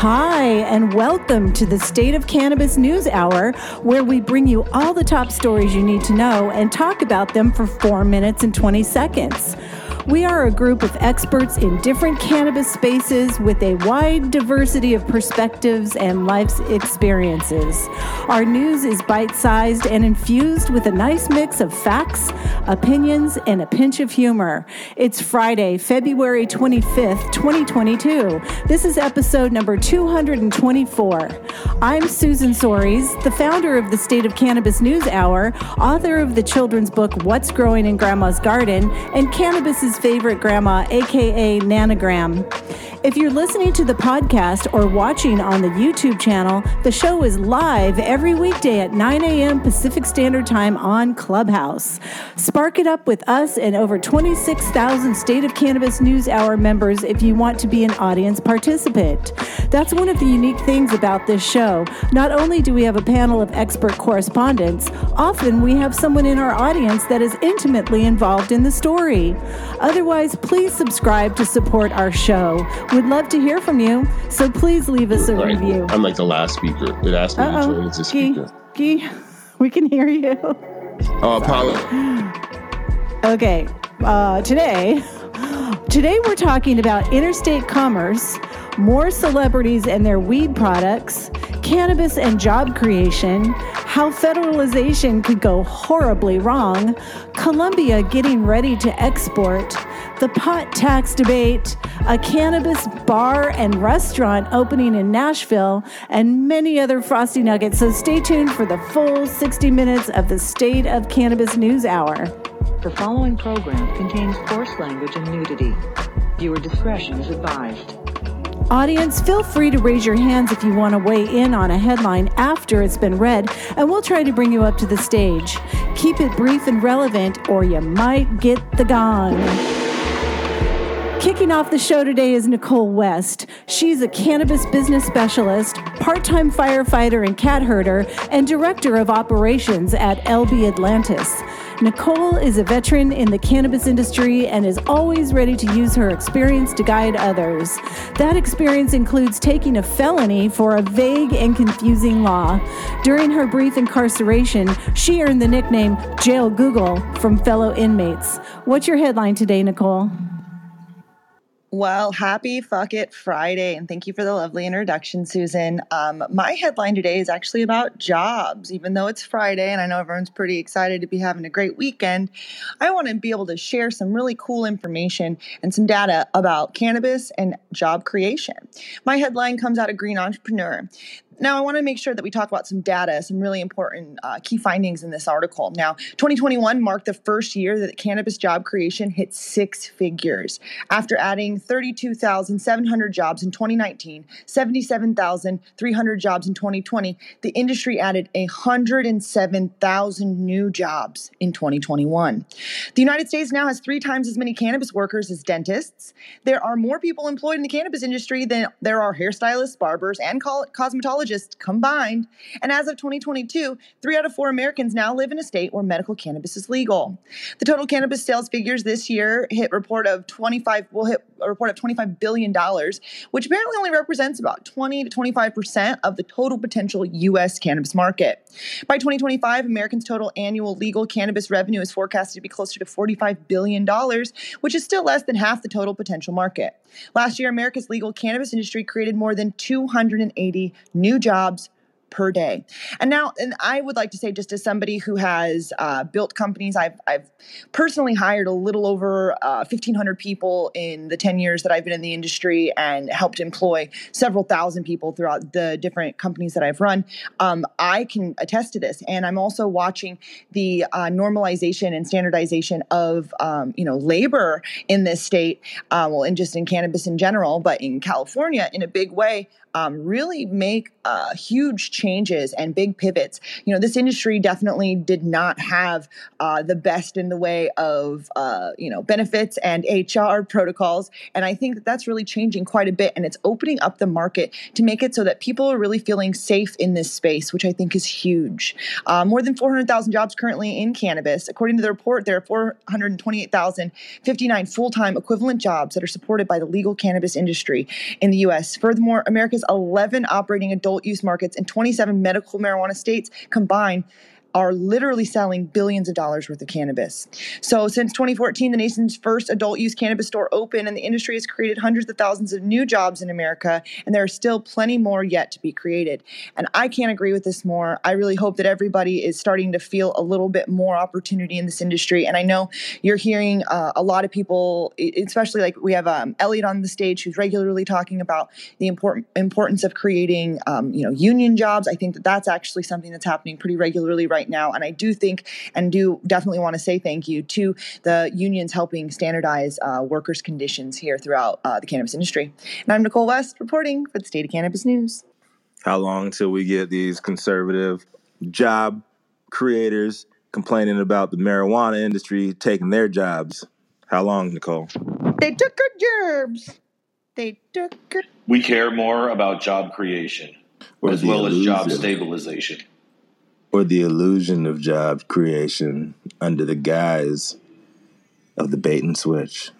Hi, and welcome to the State of Cannabis News Hour, where we bring you all the top stories you need to know and talk about them for 4 minutes and 20 seconds. We are a group of experts in different cannabis spaces with a wide diversity of perspectives and life's experiences. Our news is bite sized and infused with a nice mix of facts, opinions, and a pinch of humor. It's Friday, February 25th, 2022. This is episode number 224. I'm Susan Soares, the founder of the State of Cannabis News Hour, author of the children's book What's Growing in Grandma's Garden, and Favorite grandma, aka Nanogram. If you're listening to the podcast or watching on the YouTube channel, the show is live every weekday at 9 a.m. Pacific Standard Time on Clubhouse. Spark it up with us and over 26,000 State of Cannabis News Hour members if you want to be an audience participant. That's one of the unique things about this show. Not only do we have a panel of expert correspondents, often we have someone in our audience that is intimately involved in the story. Otherwise, please subscribe to support our show. We'd love to hear from you, so please leave us a Right. review. I'm like the last speaker. It asked me to Uh-oh. join as a Gee, speaker. Gee, we can hear you. Oh, Apollo. Okay, uh, today, today we're talking about interstate commerce, more celebrities and their weed products, cannabis and job creation, how federalization could go horribly wrong, Colombia getting ready to export, the pot tax debate, a cannabis bar and restaurant opening in Nashville, and many other frosty nuggets. So stay tuned for the full 60 minutes of the State of Cannabis News Hour. The following program contains coarse language and nudity. Viewer discretion is advised. Audience, feel free to raise your hands if you want to weigh in on a headline after it's been read, and we'll try to bring you up to the stage. Keep it brief and relevant, or you might get the gong. Kicking off the show today is Nichole West. She's a cannabis business specialist, part time firefighter and cat herder, and director of operations at LB Atlantis. Nichole is a veteran in the cannabis industry and is always ready to use her experience to guide others. That experience includes taking a felony for a vague and confusing law. During her brief incarceration, she earned the nickname Jail Google from fellow inmates. What's your headline today, Nichole? Well, happy fuck it Friday, and thank you for the lovely introduction, Susan. Um, my headline today is actually about jobs. Even though it's Friday and I know everyone's pretty excited to be having a great weekend, I want to be able to share some really cool information and some data about cannabis and job creation. My headline comes out of Green Entrepreneur. Now, I want to make sure that we talk about some data, some really important uh, key findings in this article. Now, 2021 marked the first year that cannabis job creation hit six figures. After adding 32,700 jobs in 2019, 77,300 jobs in 2020, the industry added 107,000 new jobs in 2021. The United States now has three times as many cannabis workers as dentists. There are more people employed in the cannabis industry than there are hairstylists, barbers, and col- cosmetologists combined. And as of 2022, three out of four Americans now live in a state where medical cannabis is legal. The total cannabis sales figures this year hit report of 25 will hit a report of 25 billion dollars, which apparently only represents about 20 to 25 percent of the total potential U.S. cannabis market. By 2025, Americans' total annual legal cannabis revenue is forecasted to be closer to 45 billion dollars, which is still less than half the total potential market. Last year, America's legal cannabis industry created more than 280 new jobs per day. And now, and I would like to say, just as somebody who has uh, built companies, I've, I've personally hired a little over uh, 1,500 people in the 10 years that I've been in the industry and helped employ several thousand people throughout the different companies that I've run. Um, I can attest to this. And I'm also watching the uh, normalization and standardization of, um, you know, labor in this state, uh, well, and just in cannabis in general, but in California in a big way um, really make uh, huge changes and big pivots. You know, this industry definitely did not have uh, the best in the way of, uh, you know, benefits and HR protocols. And I think that that's really changing quite a bit. And it's opening up the market to make it so that people are really feeling safe in this space, which I think is huge. Uh, more than 400,000 jobs currently in cannabis. According to the report, there are 428,059 full time equivalent jobs that are supported by the legal cannabis industry in the US. Furthermore, America's 11 operating adult use markets and 27 medical marijuana states combined are literally selling billions of dollars worth of cannabis. So, since 2014, the nation's first adult use cannabis store opened, and the industry has created hundreds of thousands of new jobs in America, and there are still plenty more yet to be created. And I can't agree with this more. I really hope that everybody is starting to feel a little bit more opportunity in this industry. And I know you're hearing uh, a lot of people, especially like we have um, Elliot on the stage, who's regularly talking about the important importance of creating, um, you know, union jobs. I think that that's actually something that's happening pretty regularly right right now. And I do think and do definitely want to say thank you to the unions helping standardize uh, workers' conditions here throughout uh, the cannabis industry. And I'm Nichole West reporting for the State of Cannabis News. How long till we get these conservative job creators complaining about the marijuana industry taking their jobs? How long, Nichole? They took our jobs. They took our- We care more about job creation Or as well as job stabilization. Or the illusion of job creation under the guise of the bait and switch.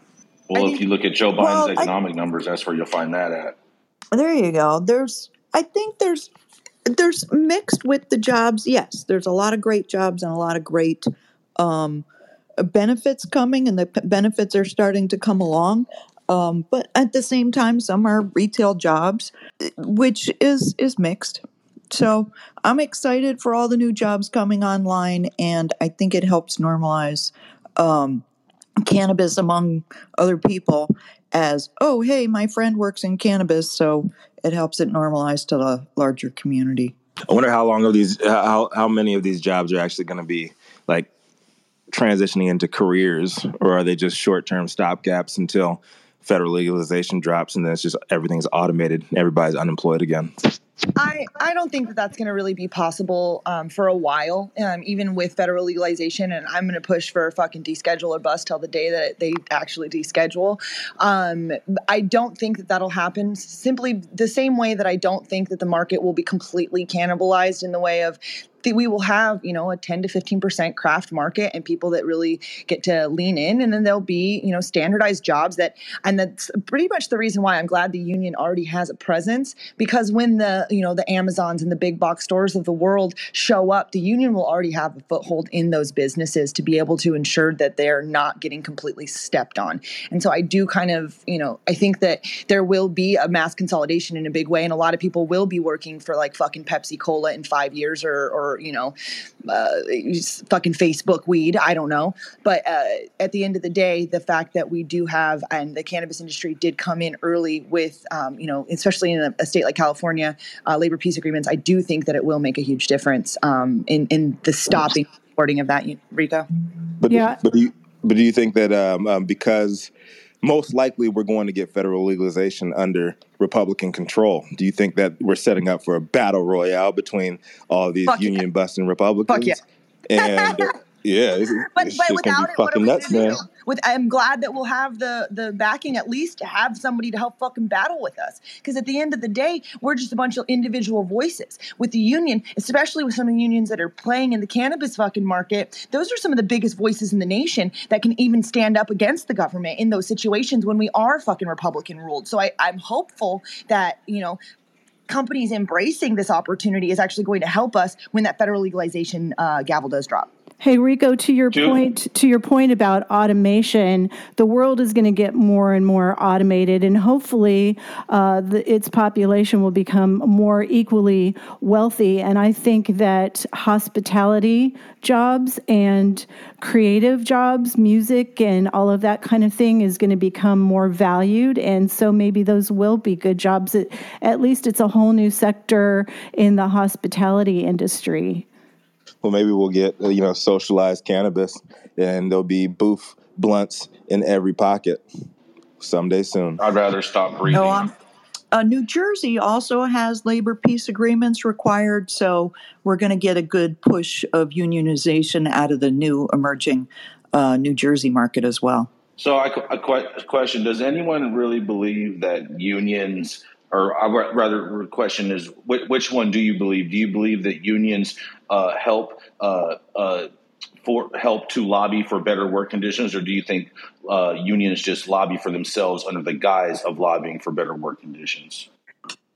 Well, I if think- you look at Joe Biden's Well, I- economic numbers, that's where you'll find that at. There you go. There's I think there's there's mixed with the jobs. Yes, there's a lot of great jobs and a lot of great um, benefits coming, and the p- benefits are starting to come along. Um, but at the same time, some are retail jobs, which is is mixed. So I'm excited for all the new jobs coming online, and I think it helps normalize um, cannabis among other people as oh hey my friend works in cannabis so it helps it normalize to the larger community I wonder how long of these, how how many of these jobs are actually going to be like transitioning into careers, or are they just short term stopgaps until federal legalization drops, and then it's just everything's automated, everybody's unemployed again? I, I don't think that that's going to really be possible um, for a while, um, even with federal legalization. And I'm going to push for a fucking deschedule or bust till the day that they actually deschedule. Um, I don't think that that'll happen simply the same way that I don't think that the market will be completely cannibalized in the way of we will have you know a 10 to 15 percent craft market and people that really get to lean in. And then there'll be you know standardized jobs that and that's pretty much the reason why i'm glad the union already has a presence because when the you know the amazons and the big box stores of the world show up the union will already have a foothold in those businesses to be able to ensure that they're not getting completely stepped on. And so i do kind of you know i think that there will be a mass consolidation in a big way and a lot of people will be working for like fucking pepsi cola in five years or or you know uh, fucking facebook weed i don't know but uh, at the end of the day the fact that we do have and the cannabis industry did come in early with um, you know especially in a, a state like california uh, labor peace agreements i do think that it will make a huge difference um, in in the stopping reporting of that rico But Yeah. but do you, but do you think that um, um, because most likely we're going to get federal legalization under Republican control, do you think that we're setting up for a battle royale between all these Fuck yeah. union busting Republicans? Fuck yeah. And yeah, it's, but it's but without it, what are we nuts, gonna man. do? With I'm glad that we'll have the the backing at least to have somebody to help fucking battle with us. Because at the end of the day, we're just a bunch of individual voices. With the union, especially with some of the unions that are playing in the cannabis fucking market, those are some of the biggest voices in the nation that can even stand up against the government in those situations when we are fucking Republican ruled. So I, I'm hopeful that you know companies embracing this opportunity is actually going to help us when that federal legalization uh, gavel does drop. Hey Rico, to your point, to your point about automation, the world is going to get more and more automated, and hopefully, uh, the, its population will become more equally wealthy. And I think that hospitality jobs and creative jobs, music, and all of that kind of thing is going to become more valued, and so maybe those will be good jobs. At least it's a whole new sector in the hospitality industry. Well, maybe we'll get uh, you know socialized cannabis, and there'll be booth blunts in every pocket someday soon. I'd rather stop breathing. no i'm Uh, New Jersey also has labor peace agreements required, so we're going to get a good push of unionization out of the new emerging uh, New Jersey market as well. So, I, a, que- a question: Does anyone really believe that unions, or uh, rather, the question is, which, which one do you believe? Do you believe that unions uh, help uh, uh, for help to lobby for better work conditions, or do you think uh, unions just lobby for themselves under the guise of lobbying for better work conditions?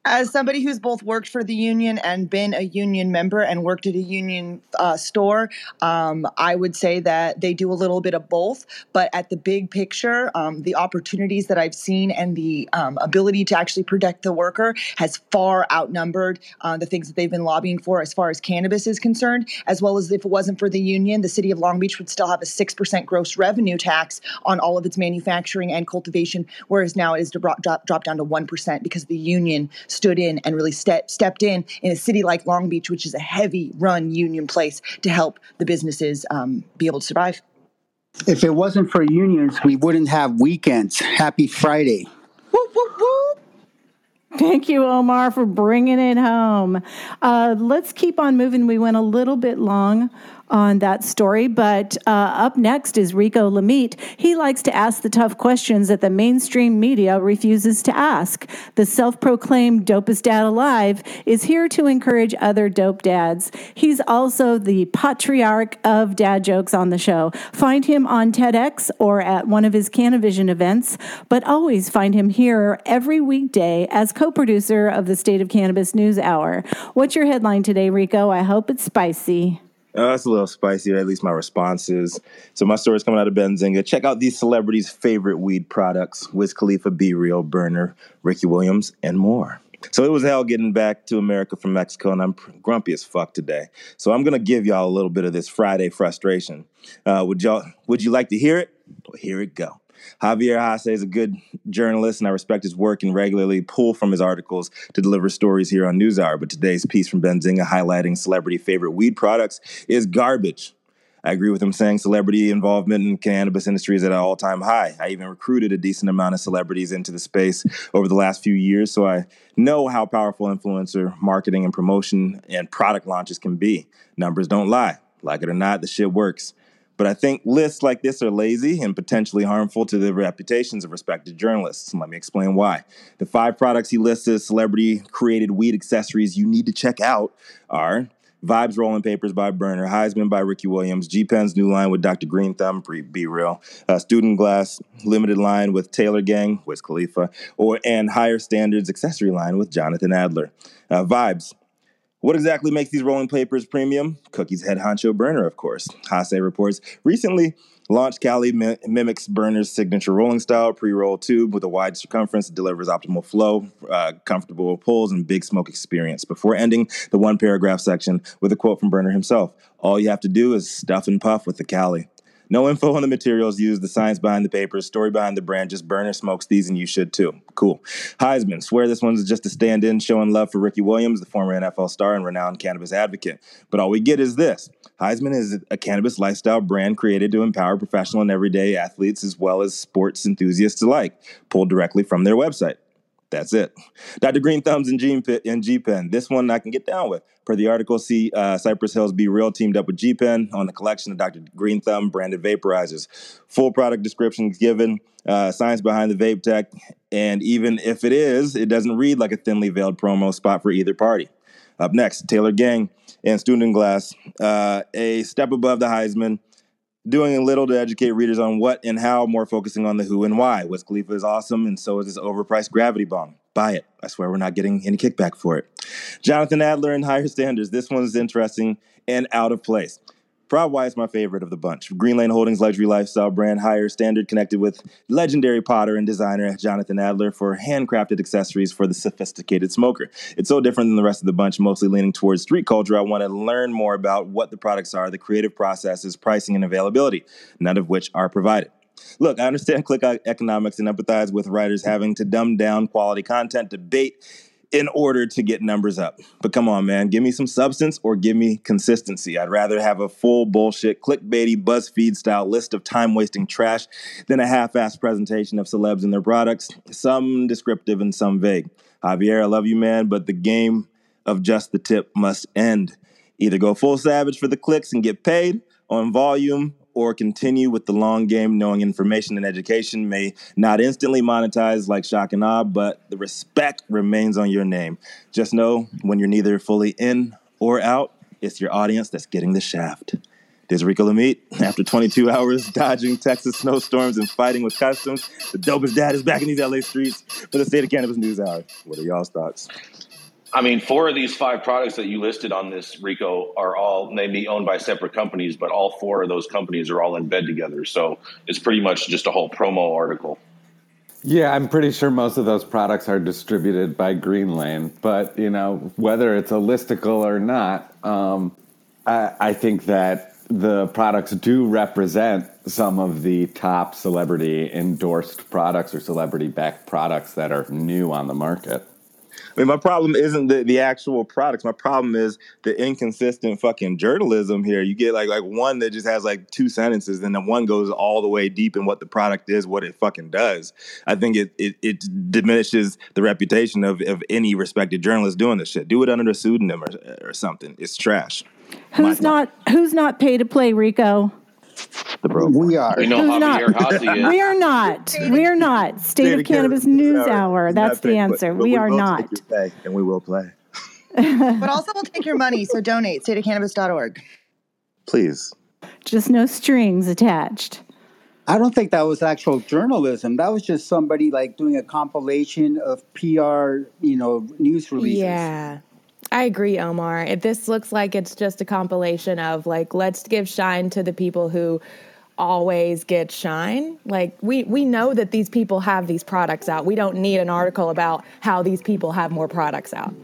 As somebody who's both worked for the union and been a union member and worked at a union uh, store, um, I would say that they do a little bit of both. But at the big picture, um, the opportunities that I've seen and the um, ability to actually protect the worker has far outnumbered uh, the things that they've been lobbying for as far as cannabis is concerned. As well as if it wasn't for the union, the city of Long Beach would still have a 6% gross revenue tax on all of its manufacturing and cultivation, whereas now it is dropped drop down to 1% because the union stood in and really ste- stepped in in a city like Long Beach, which is a heavy run union place, to help the businesses um, be able to survive. If it wasn't for unions, we wouldn't have weekends. Happy Friday. Whoop, whoop, whoop. Thank you, Omar, for bringing it home. Uh, let's keep on moving. We went a little bit long on that story. But uh, up next is Rico Lamitte. He likes to ask the tough questions that the mainstream media refuses to ask. The self proclaimed dopest dad alive is here to encourage other dope dads. He's also the patriarch of dad jokes on the show. Find him on TEDx or at one of his Canavision events, but always find him here every weekday as co producer of the State of Cannabis News Hour. What's your headline today, Rico? I hope it's spicy. Uh, that's a little spicy, or at least my response is. So my story is coming out of Benzinga. Check out these celebrities' favorite weed products: Wiz Khalifa, B-Real, Berner, Ricky Williams, and more. So it was hell getting back to America from Mexico, and I'm grumpy as fuck today. So I'm gonna give y'all a little bit of this Friday frustration. Uh, would y'all? Would you like to hear it? Well, here it go. Javier Hasse is a good journalist, and I respect his work and regularly pull from his articles to deliver stories here on NewsHour. But today's piece from Benzinga highlighting celebrity favorite weed products is garbage. I agree with him saying celebrity involvement in cannabis industry is at an all-time high. I even recruited a decent amount of celebrities into the space over the last few years, so I know how powerful influencer marketing and promotion and product launches can be. Numbers don't lie. Like it or not, the shit works. But I think lists like this are lazy and potentially harmful to the reputations of respected journalists. let me explain why. The five products he lists as celebrity created weed accessories you need to check out are Vibes Rolling Papers by Berner, Highsman by Ricky Williams, G Pen's new line with Dr. Green Thumb, B-Real, uh, Student Glass limited line with Taylor Gang, Wiz Khalifa, or and Higher Standards accessory line with Jonathan Adler. Uh, Vibes, what exactly makes these rolling papers premium? Cookies head honcho Berner, of course. Hasse reports recently launched Cali mimics Berner's signature rolling style, pre-roll tube with a wide circumference delivers optimal flow, uh, comfortable pulls, and big smoke experience. Before ending the one paragraph section with a quote from Berner himself, all you have to do is stuff and puff with the Cali. No info on the materials used, the science behind the papers, story behind the brand. Just Berner smokes these, and you should too. Cool. Highsman, swear this one's just a stand in showing love for Ricky Williams, the former NFL star and renowned cannabis advocate. But all we get is this Highsman is a cannabis lifestyle brand created to empower professional and everyday athletes as well as sports enthusiasts alike, pulled directly from their website. That's it. Dr. Green Thumbs and G, Pen. This one I can get down with. Per the article, see uh, Cypress Hill's B-Real teamed up with G Pen on the collection of Dr. Green Thumb branded vaporizers. Full product descriptions given, uh, science behind the vape tech, and even if it is, it doesn't read like a thinly veiled promo spot for either party. Up next, Taylor Gang and Student Glass, uh, a step above the Highsman doing a little to educate readers on what and how, more focusing on the who and why. Wiz Khalifa is awesome, and so is his overpriced gravity bomb. Buy it. I swear we're not getting any kickback for it. Jonathan Adler and Higher Standards. This one is interesting and out of place. Proud Why is my favorite of the bunch. Greenlane Holdings luxury lifestyle brand Higher Standard connected with legendary potter and designer Jonathan Adler for handcrafted accessories for the sophisticated smoker. It's so different than the rest of the bunch, mostly leaning towards street culture. I want to learn more about what the products are, the creative processes, pricing, and availability, none of which are provided. Look, I understand click economics and empathize with writers having to dumb down quality content, debate in order to get numbers up. But come on, man, give me some substance or give me consistency. I'd rather have a full bullshit, clickbaity, BuzzFeed style list of time wasting trash than a half assed presentation of celebs and their products, some descriptive and some vague. Javier, I love you, man, but the game of just the tip must end. Either go full savage for the clicks and get paid on volume, or continue with the long game, knowing information and education may not instantly monetize like Shock and Awe, but the respect remains on your name. Just know when you're neither fully in or out, it's your audience that's getting the shaft. This is Rico Lamitte. After 22 hours dodging Texas snowstorms and fighting with customs, the dopest dad is back in these LA streets for the State of Cannabis News Hour. What are y'all's thoughts? I mean, four of these five products that you listed on this, Rico, are all maybe owned by separate companies, but all four of those companies are all in bed together. So it's pretty much just a whole promo article. Yeah, I'm pretty sure most of those products are distributed by Greenlane, but you know whether it's a listicle or not, um, I, I think that the products do represent some of the top celebrity endorsed products or celebrity backed products that are new on the market. I mean, my problem isn't the, the actual products. My problem is the inconsistent fucking journalism here. You get like like one that just has like two sentences, and then one goes all the way deep in what the product is, what it fucking does. I think it it, it diminishes the reputation of, of any respected journalist doing this shit. Do it under a pseudonym or, or something. It's trash. Who's My, not Who's not pay to play, Rico? The bro. We are. We know Who's Javier Hasse is. We are not. We are not. State, State of Cannabis, Cannabis News Hour. Hour. That's the answer. But, but we, we, are not. Pay, and we will play. but also, we'll take your money. So donate. Stateofcannabis.org. Please. Just no strings attached. I don't think that was actual journalism. That was just somebody like doing a compilation of PR, you know, news releases. Yeah. I agree, Omar. If this looks like it's just a compilation of like, let's give shine to the people who always get shine. Like we we know that these people have these products out. We don't need an article about how these people have more products out.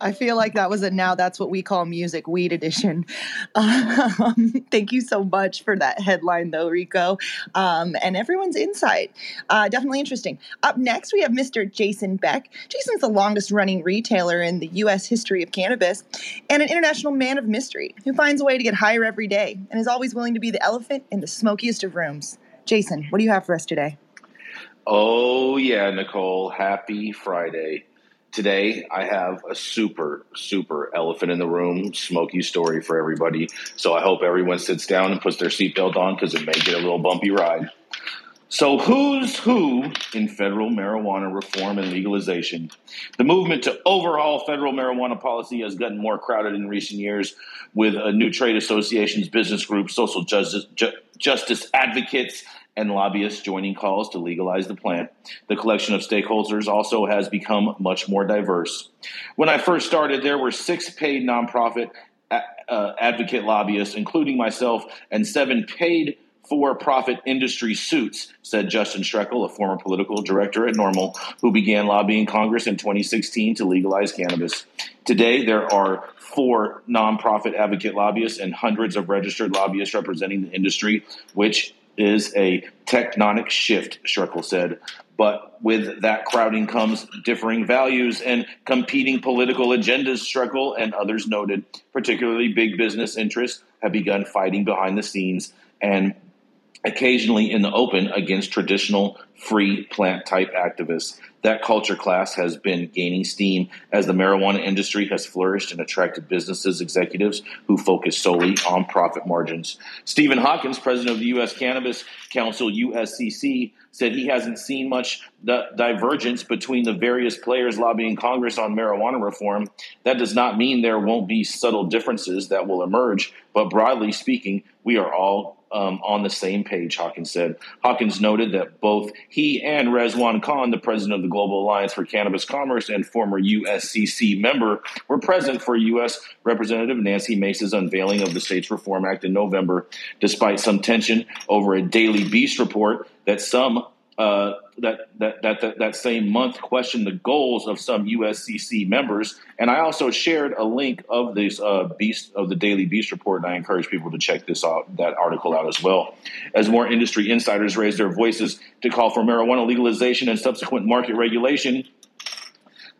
I feel like that was a now that's what we call music weed edition. Um, thank you so much for that headline, though, Rico, um, and everyone's insight. Uh, definitely interesting. Up next, we have Mr. Jason Beck. Jason's the longest running retailer in the U.S. history of cannabis and an international man of mystery who finds a way to get higher every day and is always willing to be the elephant in the smokiest of rooms. Jason, what do you have for us today? Oh, yeah, Nichole. Happy Friday. Today, I have a super, super elephant in the room, smoky story for everybody. So I hope everyone sits down and puts their seatbelt on because it may get a little bumpy ride. So, who's who in federal marijuana reform and legalization? The movement to overhaul federal marijuana policy has gotten more crowded in recent years with new trade associations, business groups, social justice, ju- justice advocates, and lobbyists joining calls to legalize the plant. The collection of stakeholders also has become much more diverse. When I first started, there were six paid nonprofit uh, advocate lobbyists, including myself, and seven paid for profit industry suits, said Justin Strekal, a former political director at NORML, who began lobbying Congress in 2016 to legalize cannabis. Today, there are four nonprofit advocate lobbyists and hundreds of registered lobbyists representing the industry, which is a tectonic shift, Strekal said. But with that crowding comes differing values and competing political agendas, Strekal and others noted. Particularly big business interests have begun fighting behind the scenes and occasionally in the open against traditional free plant type activists. That culture class has been gaining steam as the marijuana industry has flourished and attracted businesses executives who focus solely on profit margins. Steven Hawkins, president of the U.S. Cannabis Council, USCC, said he hasn't seen much divergence between the various players lobbying Congress on marijuana reform. That does not mean there won't be subtle differences that will emerge, but broadly speaking, we are all um, on the same page, Hawkins said. Hawkins noted that both he and Rezwan Khan, the president of the Global Alliance for Cannabis Commerce and former USCC member, were present for U.S. Representative Nancy Mace's unveiling of the States Reform Act in November, despite some tension over a Daily Beast report that some uh, that, that, that, that, same month questioned the goals of some USCC members. And I also shared a link of this uh, Beast of the Daily Beast report, and I encourage people to check this out, that article out as well. As more industry insiders raise their voices to call for marijuana legalization and subsequent market regulation,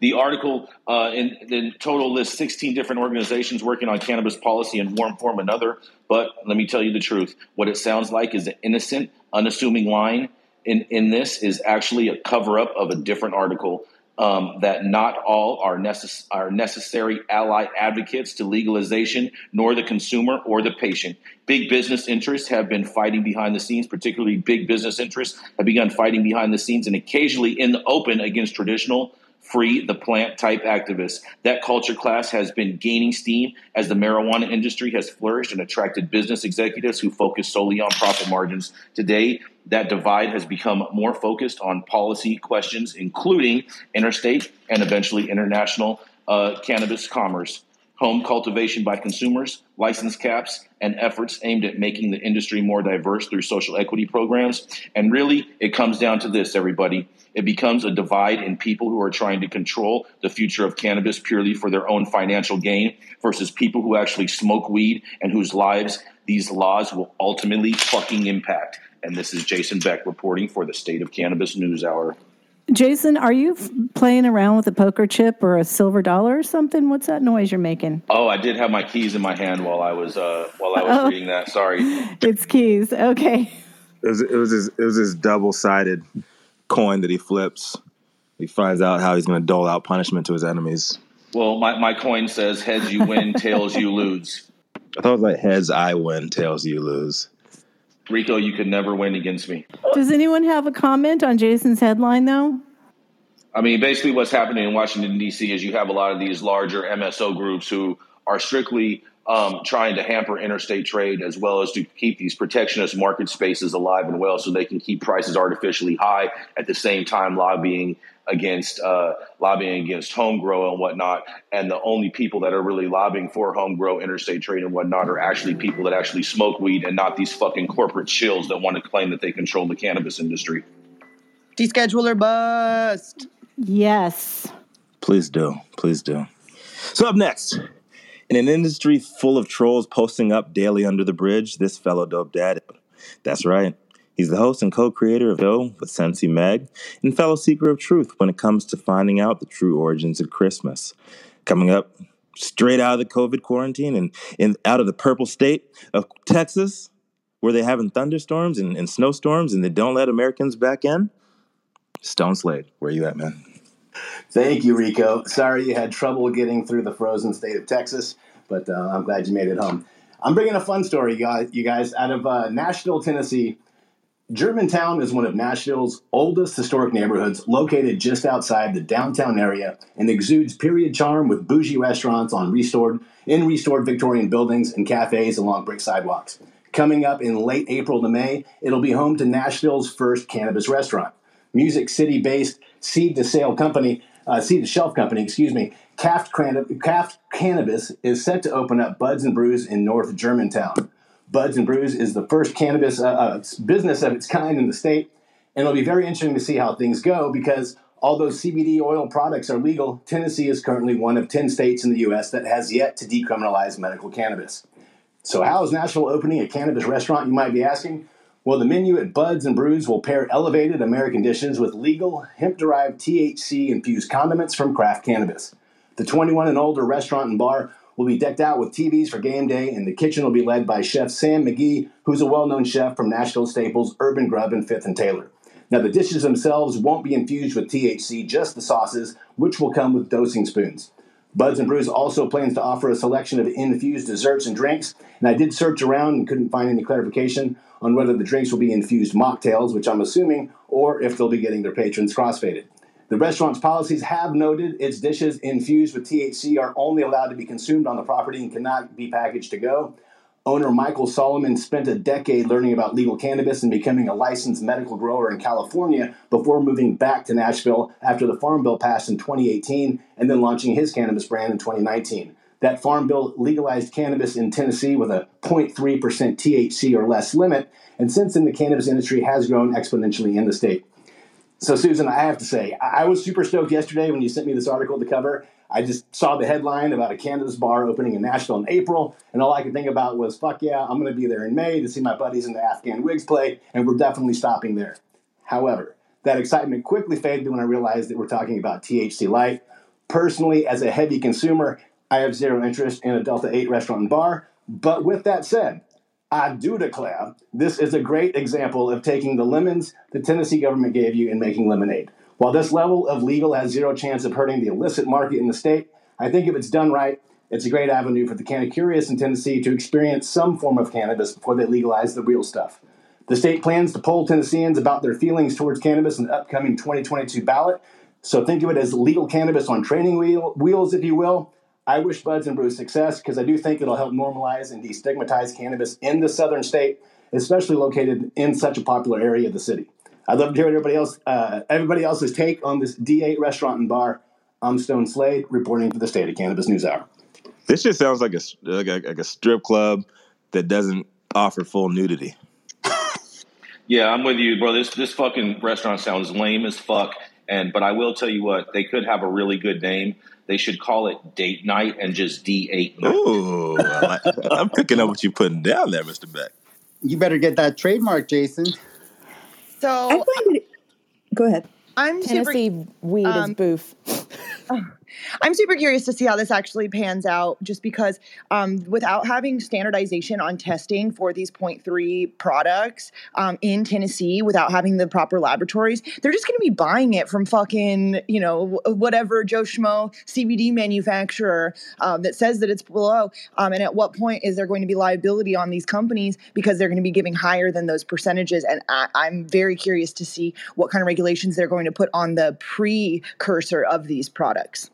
the article uh, in, in, total lists 16 different organizations working on cannabis policy in one form or another. But let me tell you the truth. What it sounds like is an innocent, unassuming line in, in this is actually a cover up of a different article um, that not all are, necess- are necessary ally advocates to legalization, nor the consumer or the patient. Big business interests have been fighting behind the scenes, particularly big business interests have begun fighting behind the scenes and occasionally in the open against traditional free the plant type activists. That culture class has been gaining steam as the marijuana industry has flourished and attracted business executives who focus solely on profit margins. Today, that divide has become more focused on policy questions, including interstate and eventually international uh, cannabis commerce home cultivation by consumers, license caps, and efforts aimed at making the industry more diverse through social equity programs. And really, it comes down to this, everybody. It becomes a divide in people who are trying to control the future of cannabis purely for their own financial gain versus people who actually smoke weed and whose lives these laws will ultimately fucking impact. And this is Jason Beck reporting for the State of Cannabis News Hour. Jason, are you f- playing around with a poker chip or a silver dollar or something? What's that noise you're making? Oh, I did have my keys in my hand while I was uh, while I was Oh. reading that. Sorry. It's keys. Okay. It was it was his, it was his double sided coin that he flips. He finds out how he's going to dole out punishment to his enemies. Well, my, my coin says heads you win, tails you lose. I thought it was like heads I win, tails you lose. Rico, you could never win against me. Does anyone have a comment on Jason's headline, though? I mean, basically, what's happening in Washington, D.C. is you have a lot of these larger MSO groups who are strictly um, trying to hamper interstate trade as well as to keep these protectionist market spaces alive and well so they can keep prices artificially high at the same time lobbying against uh, lobbying against home grow and whatnot. And the only people that are really lobbying for home grow, interstate trade, and whatnot are actually people that actually smoke weed and not these fucking corporate shills that want to claim that they control the cannabis industry. Descheduler bust. Yes. Please do. Please do. So, up next, in an industry full of trolls posting up daily under the bridge, this fellow dope dad. That's right. He's the host and co creator of Doe with Sensi Meg and fellow seeker of truth when it comes to finding out the true origins of Christmas. Coming up straight out of the COVID quarantine and in, out of the purple state of Texas, where they're having thunderstorms and, and snowstorms and they don't let Americans back in. Stone Slade, where you at, man? Thank you, Rico. Sorry you had trouble getting through the frozen state of Texas, but uh, I'm glad you made it home. I'm bringing a fun story, you guys out of uh, Nashville, Tennessee. Germantown is one of Nashville's oldest historic neighborhoods, located just outside the downtown area, and exudes period charm with bougie restaurants on restored in restored Victorian buildings and cafes along brick sidewalks. Coming up in late April to May, it'll be home to Nashville's first cannabis restaurant. Music City-based seed to sale company, uh, seed to shelf company, excuse me, Caft, Cran- Cannabis is set to open up Buds and Brews in North Germantown. Buds and Brews is the first cannabis uh, uh, business of its kind in the state, and it'll be very interesting to see how things go because although CBD oil products are legal, Tennessee is currently one of 10 states in the U.S. that has yet to decriminalize medical cannabis. So, how is Nashville opening a cannabis restaurant, you might be asking? Well, the menu at Buds and Brews will pair elevated American dishes with legal hemp derived THC infused condiments from craft cannabis. The 21 and older restaurant and bar will be decked out with TVs for game day, and the kitchen will be led by Chef Sam McGee, who's a well known chef from Nashville staples Urban Grub and Fifth and Taylor. Now, the dishes themselves won't be infused with THC, just the sauces, which will come with dosing spoons. Buds and Brews also plans to offer a selection of infused desserts and drinks, and I did search around and couldn't find any clarification on whether the drinks will be infused mocktails, which I'm assuming, or if they'll be getting their patrons crossfaded. The restaurant's policies have noted its dishes infused with THC are only allowed to be consumed on the property and cannot be packaged to go. Owner Michael Solomon spent a decade learning about legal cannabis and becoming a licensed medical grower in California before moving back to Nashville after the Farm Bill passed in 2018 and then launching his cannabis brand in 2019. That Farm Bill legalized cannabis in Tennessee with a 0.3% THC or less limit, and since then the cannabis industry has grown exponentially in the state. So, Susan, I have to say, I was super stoked yesterday when you sent me this article to cover. I just saw the headline about a cannabis bar opening in Nashville in April, and all I could think about was, fuck yeah, I'm going to be there in May to see my buddies in the Afghan Whigs play, and we're definitely stopping there. However, that excitement quickly faded when I realized that we're talking about THC Light. Personally, as a heavy consumer, I have zero interest in a Delta 8 restaurant and bar, but with that said, I do declare this is a great example of taking the lemons the Tennessee government gave you and making lemonade. While this level of legal has zero chance of hurting the illicit market in the state, I think if it's done right, it's a great avenue for the curious in Tennessee to experience some form of cannabis before they legalize the real stuff. The state plans to poll Tennesseans about their feelings towards cannabis in the upcoming 2022 ballot. So think of it as legal cannabis on training wheel, wheels, if you will. I wish Buds and Brews success because I do think it'll help normalize and destigmatize cannabis in the southern state, especially located in such a popular area of the city. I'd love to hear everybody else, uh, everybody else's take on this D8 restaurant and bar. I'm Stone Slade, reporting for the State of Cannabis News Hour. This just sounds like a like a, like a strip club that doesn't offer full nudity. Yeah, I'm with you, bro. This this fucking restaurant sounds lame as fuck. And but I will tell you what, they could have a really good name. They should call it date night and just D eight. Ooh, I am picking up what you're putting down there, Mr. Beck. You better get that trademark, Jason. So go ahead. I'm Tennessee super, weed um, is boof. I'm super curious to see how this actually pans out, just because um, without having standardization on testing for these 0.3 products um, in Tennessee, without having the proper laboratories, they're just going to be buying it from fucking, you know, whatever Joe Schmo CBD manufacturer um, that says that it's below. Um, and at what point is there going to be liability on these companies because they're going to be giving higher than those percentages? And I, I'm very curious to see what kind of regulations they're going to put on the precursor of these products.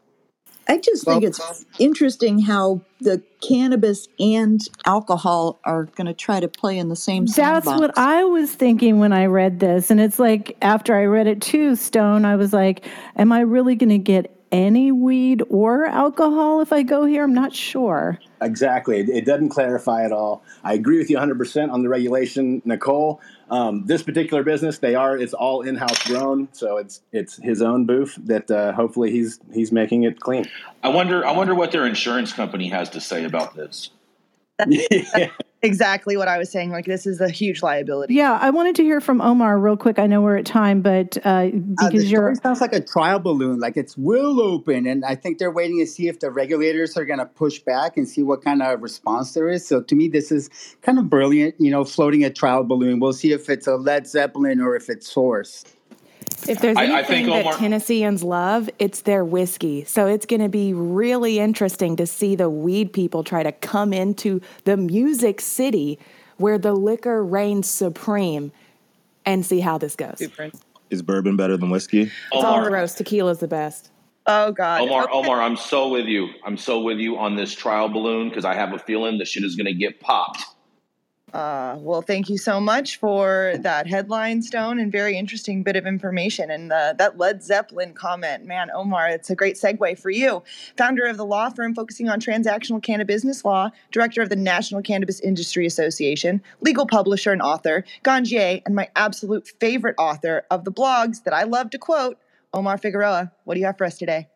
I just think it's interesting how the cannabis and alcohol are going to try to play in the same space. That's sandbox. what I was thinking when I read this. And it's like, after I read it too, Stone, I was like, am I really going to get any weed or alcohol if I go here? I'm not sure. Exactly. It, it doesn't clarify at all. I agree with you 100% on the regulation, Nichole. Um, this particular business, they are it's all in-house grown, so it's it's his own booth that uh, hopefully he's he's making it clean. I wonder I wonder what their insurance company has to say about this. Exactly what I was saying. Like, this is a huge liability. Yeah, I wanted to hear from Omar real quick. I know we're at time, but uh, Uh, because the you're. sounds like a trial balloon, like it's will open, and I think they're waiting to see if the regulators are going to push back and see what kind of response there is. So to me, this is kind of brilliant. You know, floating a trial balloon. We'll see if it's a Led Zeppelin or if it's Source. If there's I- I anything think that Omar- Tennesseans love, it's their whiskey. So it's going to be really interesting to see the weed people try to come into the music city where the liquor reigns supreme and see how this goes. Is bourbon better than whiskey? all Omar, gross. Tequila's the best. Oh, God. Omar, Okay. Omar, I'm so with you. I'm so with you on this trial balloon because I have a feeling the shit is going to get popped. Uh, well, thank you so much for that headline, Stone, and very interesting bit of information. And uh, that Led Zeppelin comment, man, Omar, it's a great segue for you. Founder of the law firm focusing on transactional cannabis law, director of the National Cannabis Industry Association, legal publisher and author, Ganjier, and my absolute favorite author of the blogs that I love to quote, Omar Figueroa. What do you have for us today?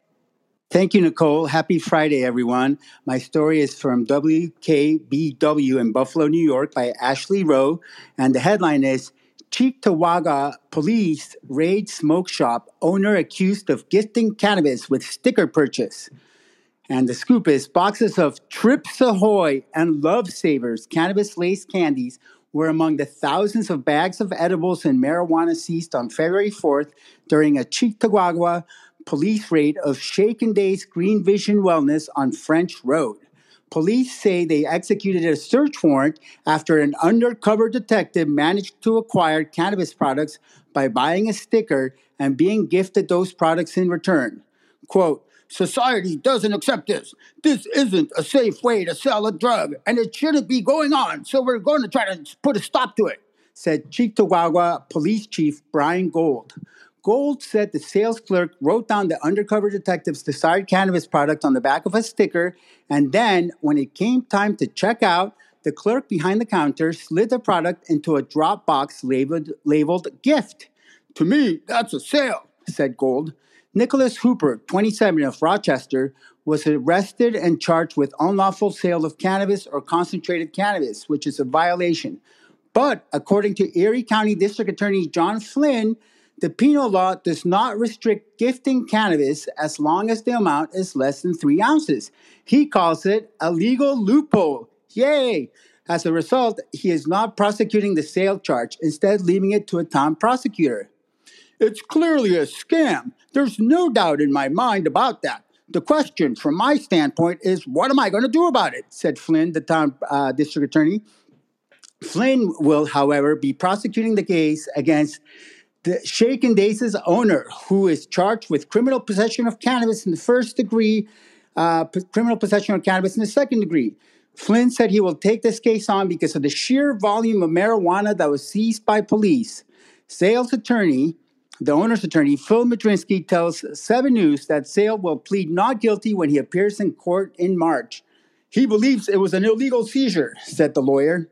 Thank you, Nichole. Happy Friday, everyone. My story is from WKBW in Buffalo, New York by Ashley Rowe, and the headline is Cheektowaga Police Raid Smoke Shop Owner Accused of Gifting Cannabis with Sticker Purchase. And the scoop is boxes of Trips Ahoy and Love Savers cannabis laced candies were among the thousands of bags of edibles and marijuana seized on February 4th during a Cheektowaga police raid of Shaken Days Green Vision Wellness on French Road. Police say they executed a search warrant after an undercover detective managed to acquire cannabis products by buying a sticker and being gifted those products in return. Quote, Society doesn't accept this. This isn't a safe way to sell a drug, and it shouldn't be going on, so we're going to try to put a stop to it, said Chief Cheektowaga Police Chief Brian Gould. Gould said the sales clerk wrote down the undercover detective's desired cannabis product on the back of a sticker, and then, when it came time to check out, the clerk behind the counter slid the product into a drop box labeled, labeled gift. To me, that's a sale, said Gould. Nicholas Hooper, 27 of Rochester, was arrested and charged with unlawful sale of cannabis or concentrated cannabis, which is a violation. But according to Erie County District Attorney John Flynn, the penal law does not restrict gifting cannabis as long as the amount is less than three ounces. He calls it a legal loophole. Yay! As a result, he is not prosecuting the sale charge, instead, leaving it to a town prosecutor. It's clearly a scam. There's no doubt in my mind about that. The question, from my standpoint, is what am I going to do about it? said Flynn, the town uh, district attorney. Flynn will, however, be prosecuting the case against the Shaken Days' owner, who is charged with criminal possession of cannabis in the first degree, uh, p- criminal possession of cannabis in the second degree. Flynn said he will take this case on because of the sheer volume of marijuana that was seized by police. Sales attorney, the owner's attorney, Phil Madrinsky, tells Seven News that Sale will plead not guilty when he appears in court in March. He believes it was an illegal seizure, said the lawyer.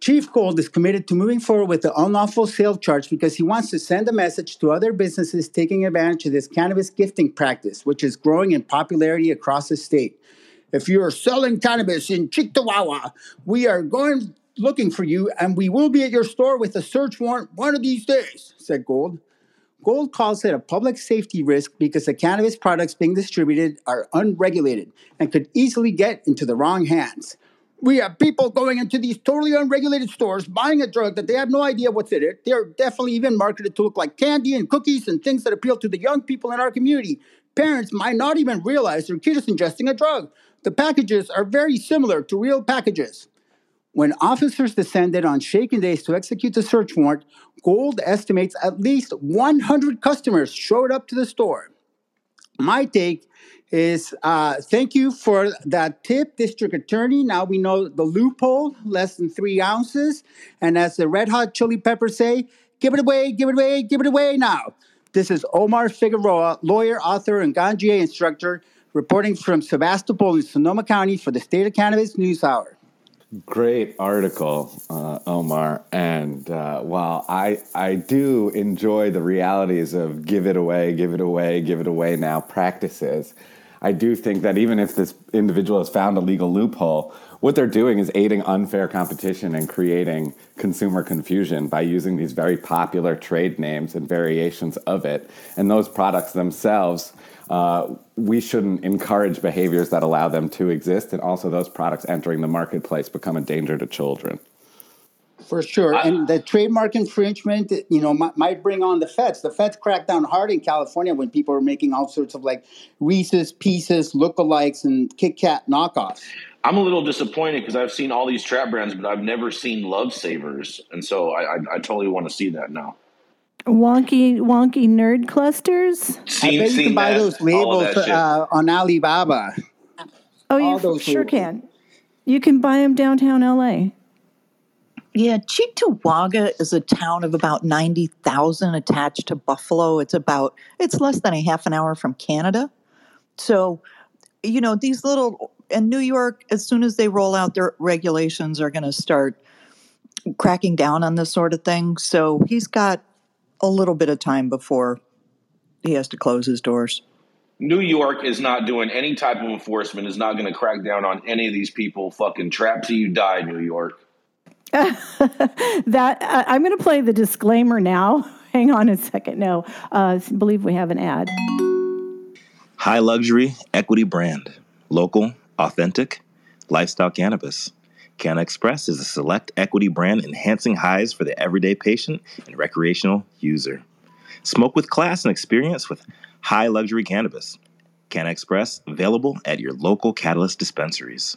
Chief Gould is committed to moving forward with the unlawful sale charge because he wants to send a message to other businesses taking advantage of this cannabis gifting practice, which is growing in popularity across the state. If you are selling cannabis in Cheektowaga, we are going looking for you and we will be at your store with a search warrant one of these days, said Gould. Gould calls it a public safety risk because the cannabis products being distributed are unregulated and could easily get into the wrong hands. We have people going into these totally unregulated stores buying a drug that they have no idea what's in it. They're definitely even marketed to look like candy and cookies and things that appeal to the young people in our community. Parents might not even realize their kid is ingesting a drug. The packages are very similar to real packages. When officers descended on Shaken Days to execute the search warrant, Gould estimates at least 100 customers showed up to the store. My take is uh, thank you for that tip, District Attorney. Now we know the loophole, less than three ounces. And as the Red Hot Chili Peppers say, give it away, give it away, give it away now. This is Omar Figueroa, lawyer, author, and Ganjier instructor, reporting from Sebastopol in Sonoma County for the State of Cannabis News Hour. Great article, uh, Omar. And uh, while I I do enjoy the realities of give it away, give it away, give it away now practices, I do think that even if this individual has found a legal loophole, what they're doing is aiding unfair competition and creating consumer confusion by using these very popular trade names and variations of it. And those products themselves uh, we shouldn't encourage behaviors that allow them to exist, and also those products entering the marketplace become a danger to children. For sure, and the trademark infringement, you know, might, might bring on the feds. The feds cracked down hard in California when people were making all sorts of like Reese's Pieces, lookalikes, and Kit Kat knockoffs. I'm a little disappointed because I've seen all these trap brands, but I've never seen Love Savers, and so I, I, I totally want to see that now. Wonky, wonky nerd clusters. Seen, I bet you can buy those labels uh, on Alibaba. Oh, All you those sure labels. can. You can buy them downtown LA. Yeah, Cheektowaga is a town of about 90,000 attached to Buffalo. It's about, it's less than a half an hour from Canada. So, you know, these little, and New York, as soon as they roll out their regulations, are going to start cracking down on this sort of thing. So he's got a little bit of time before he has to close his doors. New York is not doing any type of enforcement. Is not going to crack down on any of these people. Fucking trap till you die, New York. that uh, I'm going to play the disclaimer now. Hang on a second. No, uh, I believe we have an ad. High luxury, equity brand. Local, authentic, lifestyle cannabis. CannaXPress is a select equity brand enhancing highs for the everyday patient and recreational user. Smoke with class and experience with high luxury cannabis. CannaXPress available at your local Catalyst dispensaries.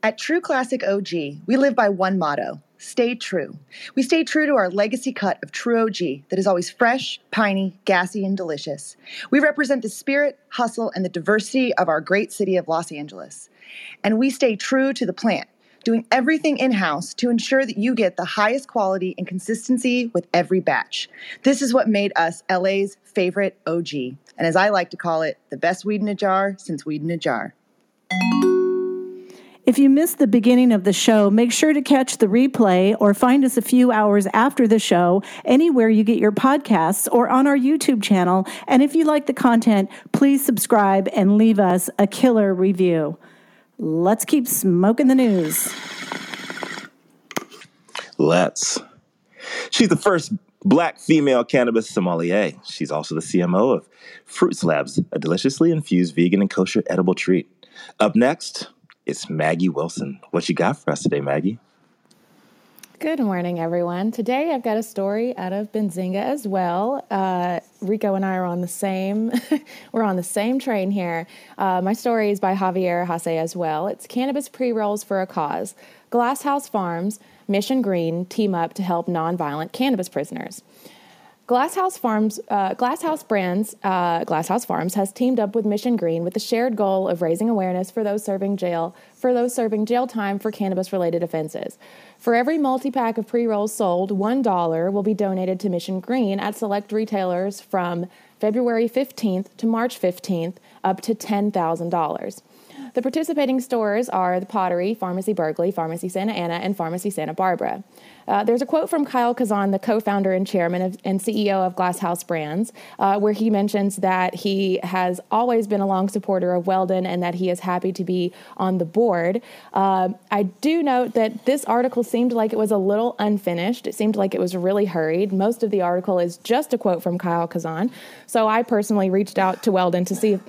At True Classic OG, we live by one motto stay true. We stay true to our legacy cut of True OG that is always fresh, piney, gassy, and delicious. We represent the spirit, hustle, and the diversity of our great city of Los Angeles. And we stay true to the plant, doing everything in house to ensure that you get the highest quality and consistency with every batch. This is what made us LA's favorite OG. And as I like to call it, the best weed in a jar since weed in a jar. If you missed the beginning of the show, make sure to catch the replay or find us a few hours after the show anywhere you get your podcasts or on our YouTube channel. And if you like the content, please subscribe and leave us a killer review. Let's keep smoking the news. Let's. She's the first black female cannabis sommelier. She's also the CMO of Fruit Slabs, a deliciously infused vegan and kosher edible treat. Up next, it's Maggie Wilson. What you got for us today, Maggie? Good morning, everyone. Today I've got a story out of Benzinga as well. Uh, Rico and I are on the same, we're on the same train here. Uh, my story is by Javier Hasse as well. It's cannabis pre rolls for a cause. Glass House Farms, Mission Green team up to help nonviolent cannabis prisoners. Glass House Farms, uh, Glass House Brands, uh, Glass House Farms has teamed up with Mission Green with the shared goal of raising awareness for those serving jail for those serving jail time for cannabis-related offenses. For every multi-pack of pre-rolls sold, one dollar will be donated to Mission Green at select retailers from February 15th to March 15th, up to ten thousand dollars. The participating stores are the Pottery, Farmacy Berkeley, Farmacy Santa Ana, and Farmacy Santa Barbara. Uh, there's a quote from Kyle Kazan, the co founder and chairman of, and CEO of Glass House Brands, uh, where he mentions that he has always been a long supporter of Weldon and that he is happy to be on the board. Uh, I do note that this article seemed like it was a little unfinished. It seemed like it was really hurried. Most of the article is just a quote from Kyle Kazan. So I personally reached out to Weldon to see if,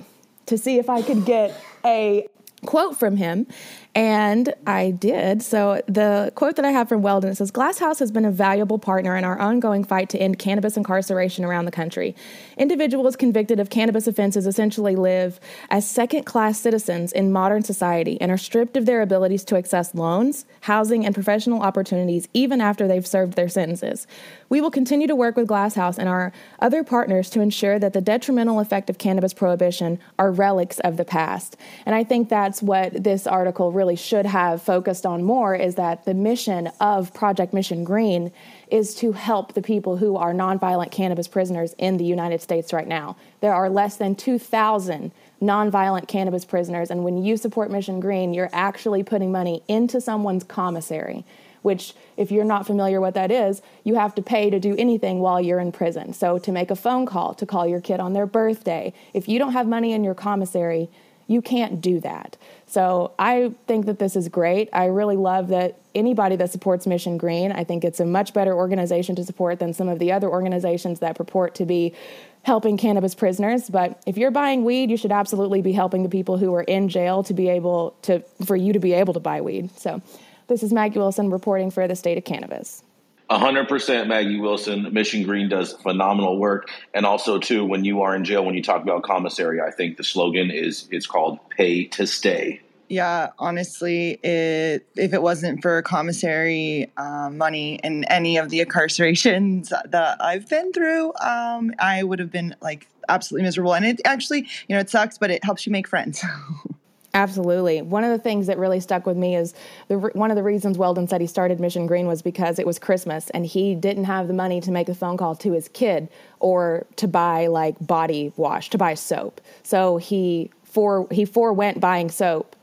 to see if I could get a quote from him and I did. So the quote that I have from Weldon says Glass House has been a valuable partner in our ongoing fight to end cannabis incarceration around the country. Individuals convicted of cannabis offenses essentially live as second class citizens in modern society and are stripped of their abilities to access loans, housing, and professional opportunities even after they've served their sentences. We will continue to work with Glass House and our other partners to ensure that the detrimental effect of cannabis prohibition are relics of the past. And I think that's what this article really should have focused on more is that the mission of Project Mission Green is to help the people who are nonviolent cannabis prisoners in the United States right now. There are less than 2,000 nonviolent cannabis prisoners, and when you support Mission Green, you're actually putting money into someone's commissary. Which, if you're not familiar what that is, you have to pay to do anything while you're in prison. So, to make a phone call, to call your kid on their birthday, if you don't have money in your commissary, you can't do that. So I think that this is great. I really love that anybody that supports Mission Green, I think it's a much better organization to support than some of the other organizations that purport to be helping cannabis prisoners. But if you're buying weed, you should absolutely be helping the people who are in jail to be able to, for you to be able to buy weed. So this is Maggie Wilson reporting for the state of cannabis. 100% Maggie Wilson. Mission Green does phenomenal work. And also, too, when you are in jail, when you talk about commissary, I think the slogan is it's called pay to stay. Yeah, honestly, it, if it wasn't for commissary uh, money in any of the incarcerations that I've been through, um, I would have been like absolutely miserable. And it actually, you know, it sucks, but it helps you make friends. Absolutely. One of the things that really stuck with me is the, one of the reasons Weldon said he started Mission Green was because it was Christmas and he didn't have the money to make a phone call to his kid or to buy like body wash, to buy soap. So he for he forewent buying soap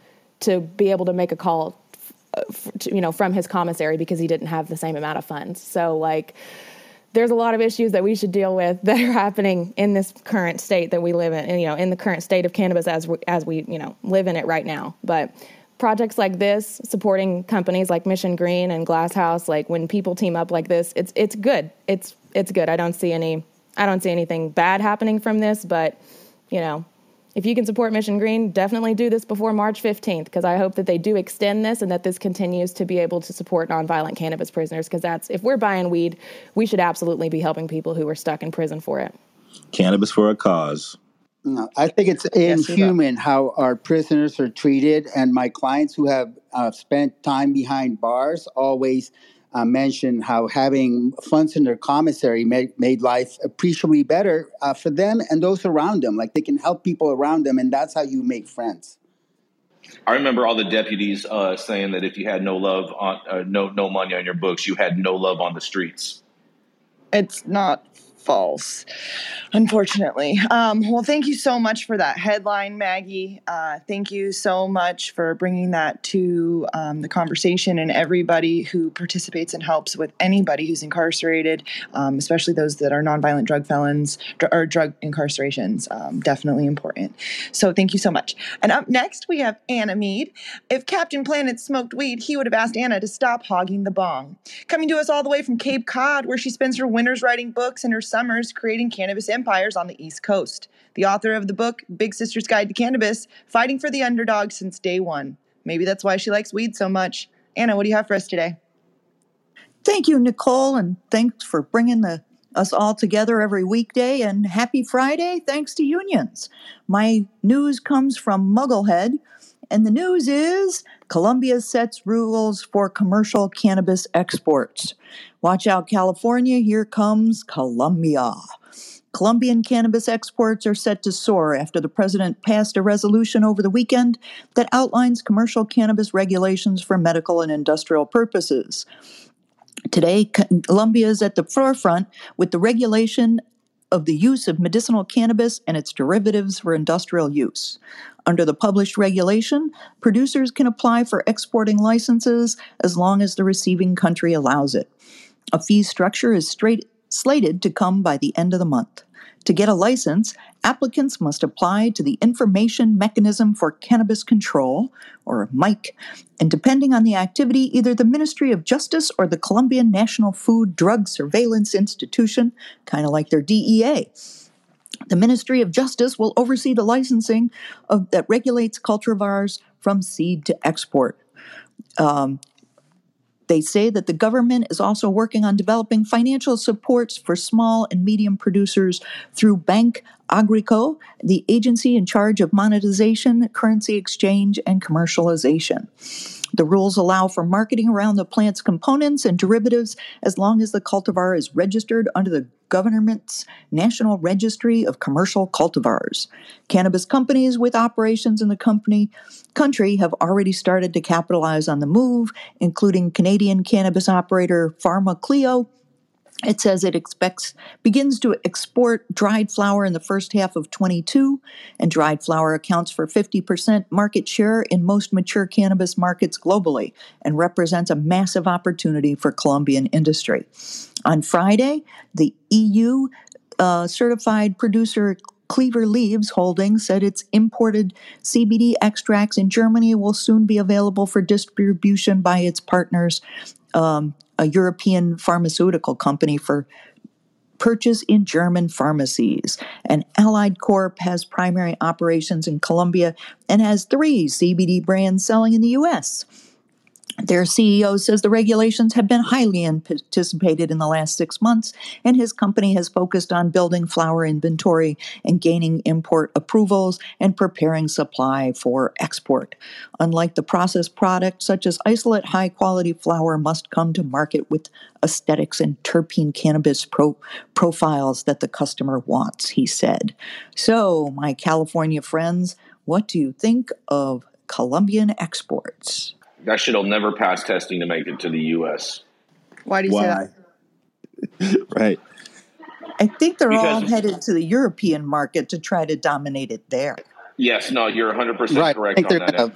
to be able to make a call, uh, you know, from his commissary because he didn't have the same amount of funds. So like there's a lot of issues that we should deal with that are happening in this current state that we live in, and, you know, in the current state of cannabis as we, as we, you know, live in it right now. But projects like this, supporting companies like Mission Green and Glass House, like when people team up like this, it's it's good. It's it's good. I don't see any I don't see anything bad happening from this, but you know, if you can support Mission Green, definitely do this before March 15th because I hope that they do extend this and that this continues to be able to support nonviolent cannabis prisoners because that's if we're buying weed, we should absolutely be helping people who are stuck in prison for it. Cannabis for a cause. No, I think it's inhuman how our prisoners are treated, and my clients who have uh, spent time behind bars always uh, mentioned how having funds in their commissary made, made life appreciably better uh, for them and those around them. Like they can help people around them, and that's how you make friends. I remember all the deputies uh, saying that if you had no love on uh, no no money on your books, you had no love on the streets. It's not false, unfortunately. Um, well, thank you so much for that headline, Maggie. Uh, thank you so much for bringing that to um, the conversation and everybody who participates and helps with anybody who's incarcerated, um, especially those that are nonviolent drug felons dr- or drug incarcerations. Um, definitely important. So, thank you so much. And up next, we have Anna Meade. If Captain Planet smoked weed, he would have asked Anna to stop hogging the bong. Coming to us all the way from Cape Cod, where she spends her winters writing books and her summers creating cannabis empires on the East Coast. The author of the book, Big Sister's Guide to Cannabis, fighting for the underdog since day one. Maybe that's why she likes weed so much. Anna, what do you have for us today? Thank you, Nichole, and thanks for bringing the us all together every weekday. And happy Friday, thanks to unions. My news comes from Mugglehead, and the news is Colombia sets rules for commercial cannabis exports. Watch out, California, here comes Colombia. Colombian cannabis exports are set to soar after the president passed a resolution over the weekend that outlines commercial cannabis regulations for medical and industrial purposes. Today, Colombia is at the forefront with the regulation of the use of medicinal cannabis and its derivatives for industrial use. Under the published regulation, producers can apply for exporting licenses as long as the receiving country allows it. A fee structure is straight, slated to come by the end of the month. To get a license, applicants must apply to the Information Mechanism for Cannabis Control, or MIC, and depending on the activity, either the Ministry of Justice or the Colombian National Food Drug Surveillance Institution, kind of like their DEA. The Ministry of Justice will oversee the licensing of, that regulates cultivars from seed to export. Um, they say that the government is also working on developing financial supports for small and medium producers through Bank Agrico, the agency in charge of monetization, currency exchange, and commercialization. The rules allow for marketing around the plant's components and derivatives as long as the cultivar is registered under the government's National Registry of Commercial Cultivars. Cannabis companies with operations in the company country have already started to capitalize on the move, including Canadian cannabis operator PharmaCielo it says it expects begins to export dried flower in the first half of 22 and dried flower accounts for 50% market share in most mature cannabis markets globally and represents a massive opportunity for Colombian industry. On Friday, the EU uh, certified producer Clever Leaves Holdings said its imported CBD extracts in Germany will soon be available for distribution by its partners um, a European pharmaceutical company for purchase in German pharmacies. And Allied Corp has primary operations in Colombia and has three CBD brands selling in the US. Their CEO says the regulations have been highly anticipated in the last six months, and his company has focused on building flower inventory and gaining import approvals and preparing supply for export. Unlike the processed product, such as isolate high quality flower must come to market with aesthetics and terpene cannabis pro- profiles that the customer wants, he said. So, my California friends, what do you think of Colombian exports? That shit'll never pass testing to make it to the U.S. Why do you say that? right. I think they're all headed to the European market to try to dominate it there. Yes, no, you're 100 percent Right. I correct think on they're that. gonna,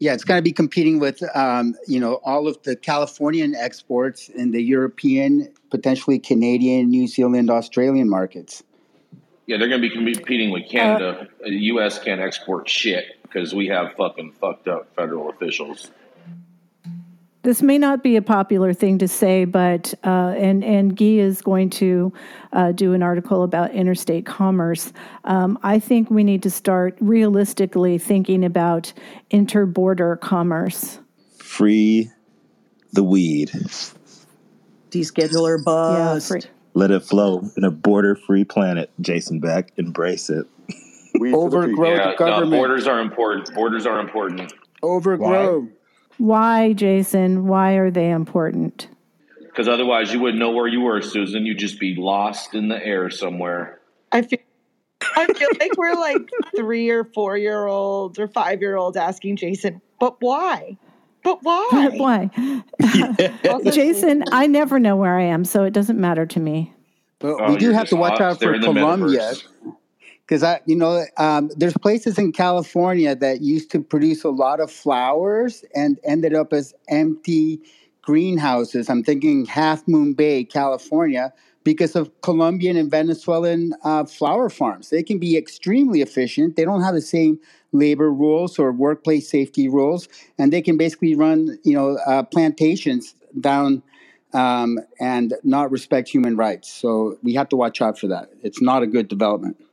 yeah, it's going to be competing with, um, you know, all of the Californian exports and the European, potentially Canadian, New Zealand, Australian markets. Yeah, they're going to be competing with Canada. the U.S. can't export shit because we have fucking fucked up federal officials. This may not be a popular thing to say, but uh, and and Guy is going to uh, do an article about interstate commerce. Um, I think we need to start realistically thinking about interborder commerce. Free the weed. Descheduler bust. free- Let it flow in a border free planet. Jason Beck, embrace it. Overgrow yeah, the government. No, borders are important. Borders are important Overgrow. Why, Jason? Why are they important? because otherwise you wouldn't know where you were, Susan. You'd just be lost in the air somewhere. I feel I feel like we're like three or four year olds or five year olds asking Jason, but why? But why? Why? Jason, I never know where I am, so it doesn't matter to me. But Oh, we do have to watch out for in the Colombia metaverse. Because I, you know, um, there's places in California that used to produce a lot of flowers and ended up as empty greenhouses. I'm thinking Half Moon Bay, California, because of Colombian and Venezuelan uh, flower farms. They can be extremely efficient. They don't have the same labor rules or workplace safety rules, and they can basically run, you know, uh, plantations down um, and not respect human rights. So we have to watch out for that. It's not a good development.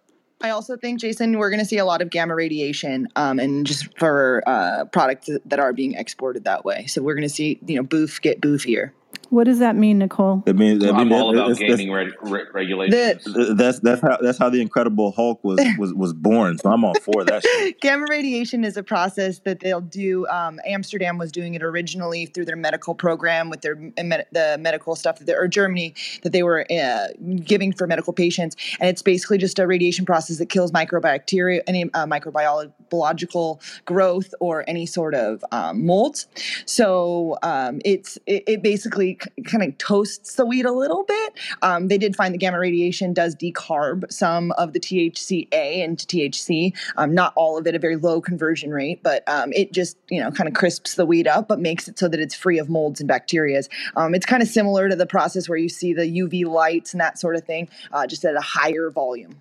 I also think, Jason, we're going to see a lot of gamma radiation, um, and just for uh, products that are being exported that way. So we're going to see, you know, boof get boofier. What does that mean, Nichole? I mean, I I'm mean, all about that's- that's- gaming reg- re- regulations. That's that's how that's how the Incredible Hulk was was was born. So I'm all for that. Gamma radiation is a process that they'll do. Um, Amsterdam was doing it originally through their medical program with their the medical stuff that they, or Germany that they were uh, giving for medical patients, and it's basically just a radiation process that kills microbacteria, any uh, microbiological growth or any sort of um, molds. So um, it's it, it basically kind of toasts the weed a little bit. Um, they did find the gamma radiation does decarb some of the THCA into THC. Um, not all of it, a very low conversion rate, but um, it just you know kind of crisps the weed up, but makes it so that it's free of molds and bacterias. Um, it's kind of similar to the process where you see the UV lights and that sort of thing, uh, just at a higher volume.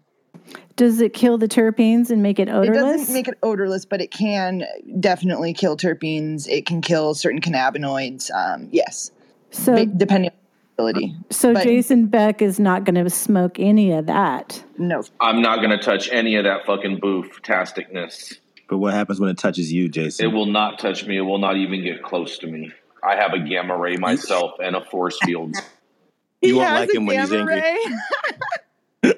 Does it kill the terpenes and make it It odorless? doesn't make it odorless, but it can definitely kill terpenes. It can kill certain cannabinoids. Um, yes, so, Ba- depending on ability. so but- Jason Beck is not going to smoke any of that. No, I'm not going to touch any of that fucking boof-tasticness. But what happens when it touches you, Jason? It will not touch me. It will not even get close to me. I have a gamma ray myself and a force field. You won't like him when he's angry.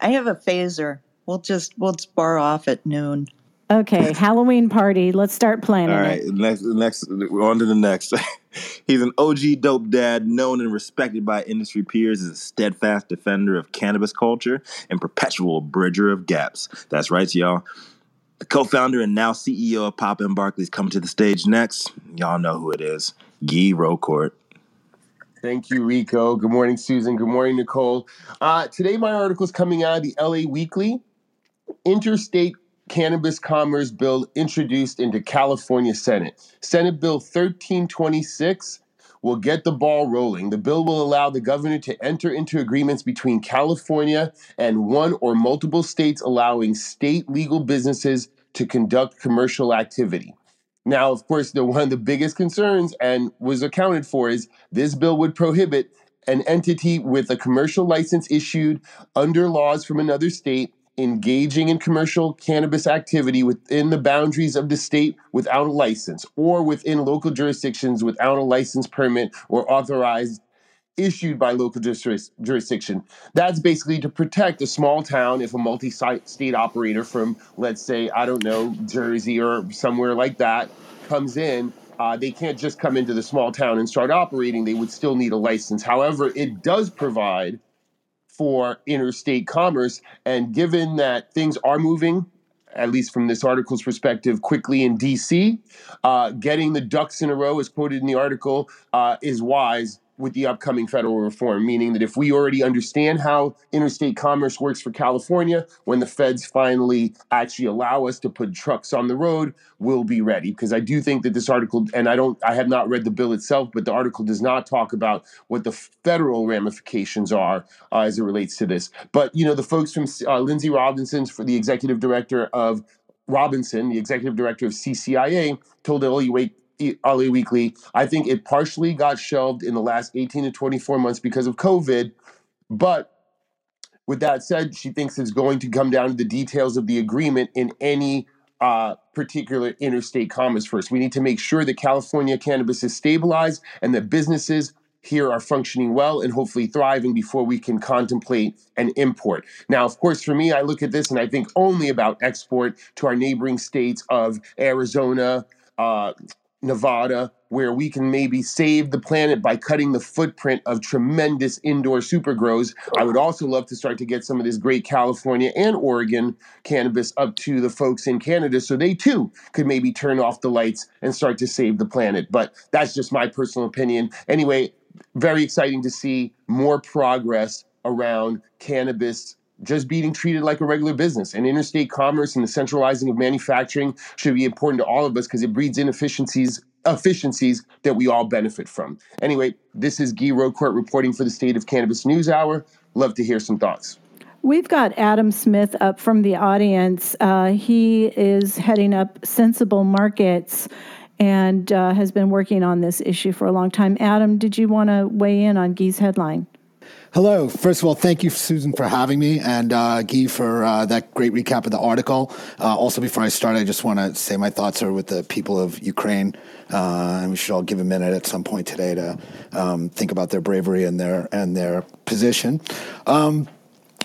I have a phaser. We'll just we'll spar off at noon. Okay, Halloween party. Let's start planning All right, it. next, next, on to the next. He's an OG dope dad, known and respected by industry peers as a steadfast defender of cannabis culture and perpetual bridger of gaps. That's right, y'all. The co-founder and now CEO of Pop and Barkley's coming to the stage next. Y'all know who it is, Guy Rocourt. Thank you, Rico. Good morning, Susan. Good morning, Nichole. Uh, today, my article is coming out of the LA Weekly. Interstate Cannabis Commerce Bill introduced into California Senate. Senate Bill 1326 will get the ball rolling. The bill will allow the governor to enter into agreements between California and one or multiple states allowing state legal businesses to conduct commercial activity. Now, of course, the one of the biggest concerns and was accounted for is this bill would prohibit an entity with a commercial license issued under laws from another state engaging in commercial cannabis activity within the boundaries of the state without a license or within local jurisdictions without a license permit or authorized issued by local juris- jurisdiction. That's basically to protect a small town if a multi state operator from, let's say, I don't know, Jersey or somewhere like that comes in. Uh, they can't just come into the small town and start operating. They would still need a license. However, it does provide for interstate commerce. And given that things are moving, at least from this article's perspective, quickly in DC, uh, getting the ducks in a row, as quoted in the article, uh, is wise with the upcoming federal reform, meaning that if we already understand how interstate commerce works for California, when the feds finally actually allow us to put trucks on the road, we'll be ready. Because I do think that this article, and I don't, I have not read the bill itself, but the article does not talk about what the federal ramifications are uh, as it relates to this. But you know, the folks from uh, Lindsay Robinson's for the executive director of Robinson, the executive director of CCIA, told LA LA Weekly, I think it partially got shelved in the last 18 to 24 months because of COVID. But with that said, she thinks it's going to come down to the details of the agreement in any uh, particular interstate commerce first. We need to make sure that California cannabis is stabilized and that businesses here are functioning well and hopefully thriving before we can contemplate an import. Now, of course, for me, I look at this and I think only about export to our neighboring states of Arizona, uh, Nevada, where we can maybe save the planet by cutting the footprint of tremendous indoor super grows. I would also love to start to get some of this great California and Oregon cannabis up to the folks in Canada so they too could maybe turn off the lights and start to save the planet. But that's just my personal opinion. Anyway, very exciting to see more progress around cannabis just being treated like a regular business. And interstate commerce and the centralizing of manufacturing should be important to all of us because it breeds inefficiencies efficiencies that we all benefit from. Anyway, this is Guy Rocourt reporting for the State of Cannabis News Hour. Love to hear some thoughts. We've got Adam Smith up from the audience. Uh, he is heading up Sensible Markets and uh, has been working on this issue for a long time. Adam, did you want to weigh in on Guy's headline? Hello. First of all, thank you, Susan, for having me, and uh, Guy for uh, that great recap of the article. Uh, also, before I start, I just want to say my thoughts are with the people of Ukraine, uh, and we should all give a minute at some point today to um, think about their bravery and their and their position. Um,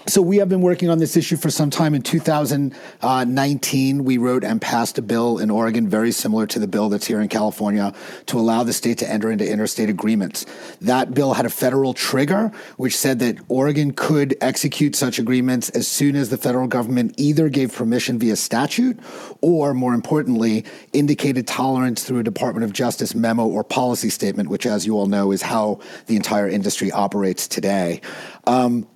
so we have been working on this issue for some time. In 2019, we wrote and passed a bill in Oregon very similar to the bill that's here in California to allow the state to enter into interstate agreements. That bill had a federal trigger, which said that Oregon could execute such agreements as soon as the federal government either gave permission via statute or, more importantly, indicated tolerance through a Department of Justice memo or policy statement, which, as you all know, is how the entire industry operates today. Um,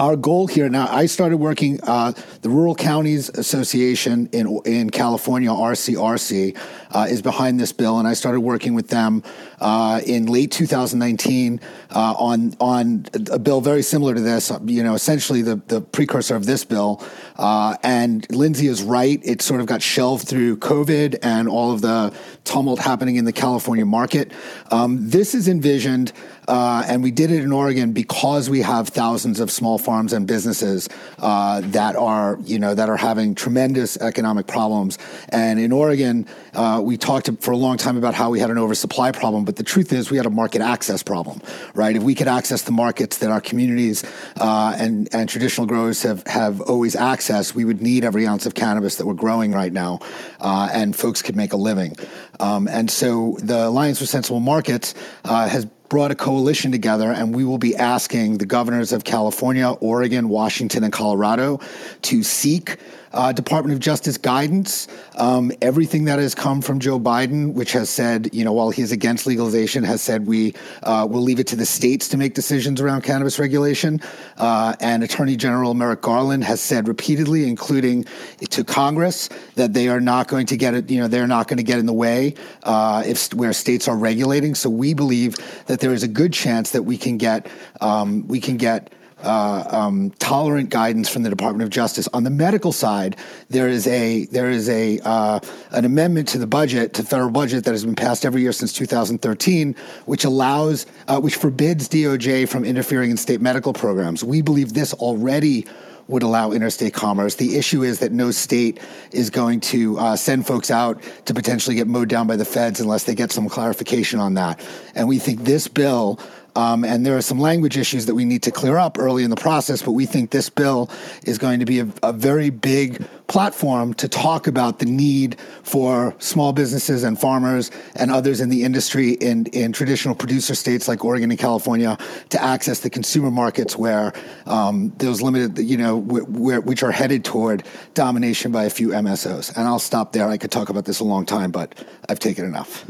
our goal here now i started working uh, the rural counties association in, in california rcrc uh, is behind this bill and i started working with them uh, in late 2019 uh, on on a bill very similar to this you know essentially the, the precursor of this bill uh, and lindsay is right it sort of got shelved through covid and all of the tumult happening in the california market. Um, this is envisioned uh, and we did it in Oregon because we have thousands of small farms and businesses uh, that are, you know, that are having tremendous economic problems. And in Oregon, uh, we talked for a long time about how we had an oversupply problem, but the truth is we had a market access problem, right? If we could access the markets that our communities uh, and and traditional growers have have always accessed, we would need every ounce of cannabis that we're growing right now, uh, and folks could make a living. Um, and so the Alliance for Sensible Markets uh, has brought a coalition together, and we will be asking the governors of California, Oregon, Washington, and Colorado to seek uh, Department of Justice guidance. Um, everything that has come from Joe Biden, which has said, you know, while he's against legalization, has said we uh, will leave it to the states to make decisions around cannabis regulation. Uh, and Attorney General Merrick Garland has said repeatedly, including to Congress, that they are not going to get it. You know, they're not going to get in the way uh, if where states are regulating. So we believe that there is a good chance that we can get um, we can get uh, um, tolerant guidance from the Department of Justice. On the medical side, there is a there is a uh, an amendment to the budget, to federal budget, that has been passed every year since 2013, which allows uh, which forbids DOJ from interfering in state medical programs. We believe this already would allow interstate commerce. The issue is that no state is going to uh, send folks out to potentially get mowed down by the feds unless they get some clarification on that. And we think this bill um, and there are some language issues that we need to clear up early in the process, but we think this bill is going to be a, a very big platform to talk about the need for small businesses and farmers and others in the industry in, in traditional producer states like Oregon and California to access the consumer markets where um, those limited, you know, which are headed toward domination by a few MSOs. And I'll stop there. I could talk about this a long time, but I've taken enough.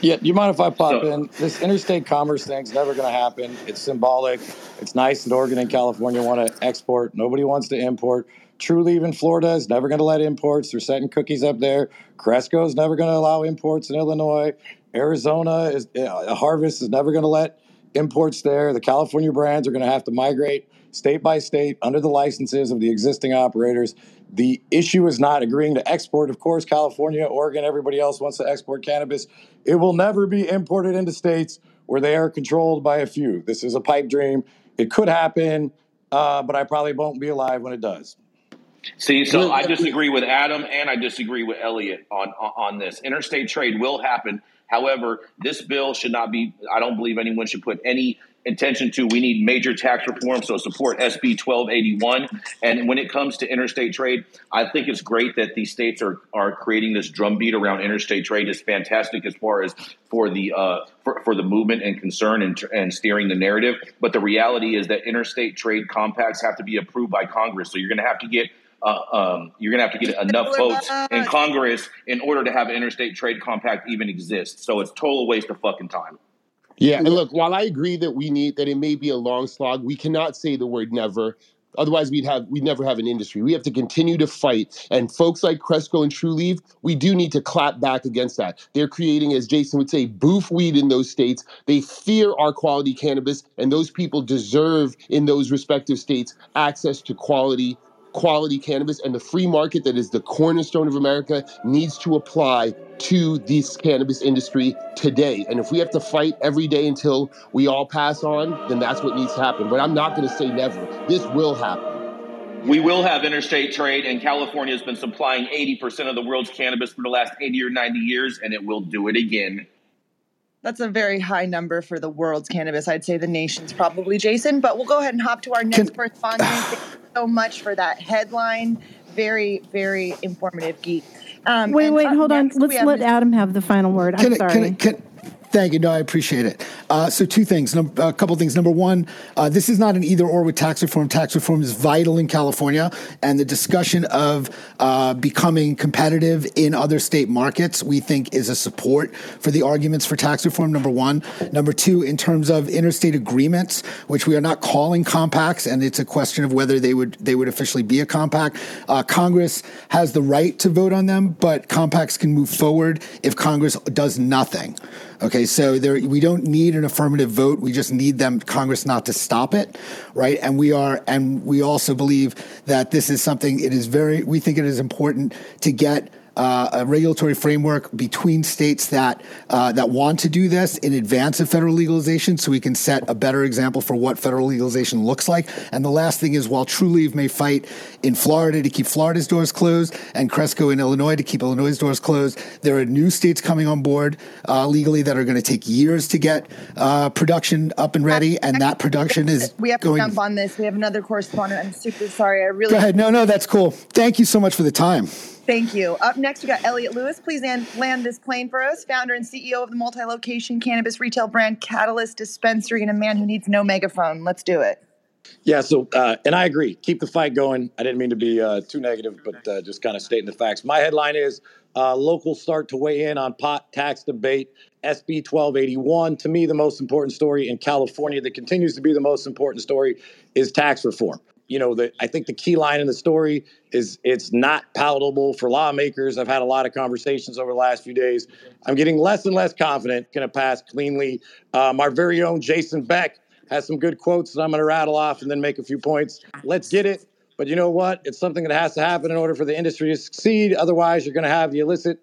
Yeah, you mind if I pop so, in? This interstate commerce thing's never going to happen. It's symbolic. It's nice that Oregon and California want to export. Nobody wants to import. Trulieve in Florida is never going to let imports. They're setting cookies up there. Cresco is never going to allow imports in Illinois. Arizona is uh, Harvest is never going to let imports there. The California brands are going to have to migrate state by state under the licenses of the existing operators. The issue is not agreeing to export. Of course, California, Oregon, everybody else wants to export cannabis. It will never be imported into states where they are controlled by a few. This is a pipe dream. It could happen, uh, but I probably won't be alive when it does. See, so I disagree with Adam and I disagree with Elliot on, on this. Interstate trade will happen. However, this bill should not be, I don't believe anyone should put any intention to. We need major tax reform, so support SB 1281. And when it comes to interstate trade, I think it's great that these states are are creating this drumbeat around interstate trade. It's fantastic as far as for the uh, for, for the movement and concern and, and steering the narrative. But the reality is that interstate trade compacts have to be approved by Congress. So you're going to have to get uh, um, you're going to have to get enough votes in Congress in order to have an interstate trade compact even exist. So it's total waste of fucking time. Yeah, and look, while I agree that we need that it may be a long slog, we cannot say the word never. Otherwise, we'd have we'd never have an industry. We have to continue to fight. And folks like Cresco and Trulieve, we do need to clap back against that. They're creating, as Jason would say, boof weed in those states. They fear our quality cannabis, and those people deserve in those respective states access to quality quality cannabis and the free market that is the cornerstone of America needs to apply to this cannabis industry today. And if we have to fight every day until we all pass on, then that's what needs to happen. But I'm not going to say never. This will happen. We will have interstate trade, and California has been supplying 80% of the world's cannabis for the last 80 or 90 years, and it will do it again. That's a very high number for the world's cannabis. I'd say the nation's probably Jason, but we'll go ahead and hop to our next correspondent. Thank you so much for that headline. Very, very informative, geek. Um, wait, wait, hold on. Let's let Adam have the final word. I'm Can I- sorry. can I- can- Thank you. No, I appreciate it. Uh, so, two things. Num- a couple things. Number one, uh, this is not an either or with tax reform. Tax reform is vital in California, and the discussion of uh, becoming competitive in other state markets, we think, is a support for the arguments for tax reform. Number one. Number two, in terms of interstate agreements, which we are not calling compacts, and it's a question of whether they would they would officially be a compact. Uh, Congress has the right to vote on them, but compacts can move forward if Congress does nothing. Okay, so there we don't need an affirmative vote. We just need them Congress not to stop it, right? And we are and we also believe that this is something it is very we think it is important to get uh, a regulatory framework between states that uh, that want to do this in advance of federal legalization, so we can set a better example for what federal legalization looks like. And the last thing is, while Trulieve may fight in Florida to keep Florida's doors closed, and Cresco in Illinois to keep Illinois' doors closed, there are new states coming on board uh, legally that are going to take years to get uh, production up and ready, and that production is We have to going. jump on this. We have another correspondent. I'm super sorry. I really Go ahead. No, no, that's cool. Thank you so much for the time. Thank you. Up next, we got Elliot Lewis. Please land, this plane for us. Founder and CEO of the multi-location cannabis retail brand Catalyst Dispensary, and a man who needs no megaphone. Let's do it. Yeah, so uh, and I agree. Keep the fight going. I didn't mean to be uh, too negative, but uh, just kind of stating the facts. My headline is uh, locals start to weigh in on pot tax debate. SB 1281. To me, the most important story in California that continues to be the most important story is tax reform. You know, the, I think the key line in the story is it's not palatable for lawmakers. I've had a lot of conversations over the last few days. I'm getting less and less confident going to pass cleanly. Um, our very own Jason Beck has some good quotes that I'm going to rattle off and then make a few points. Let's get it. But you know what? It's something that has to happen in order for the industry to succeed. Otherwise, you're going to have the illicit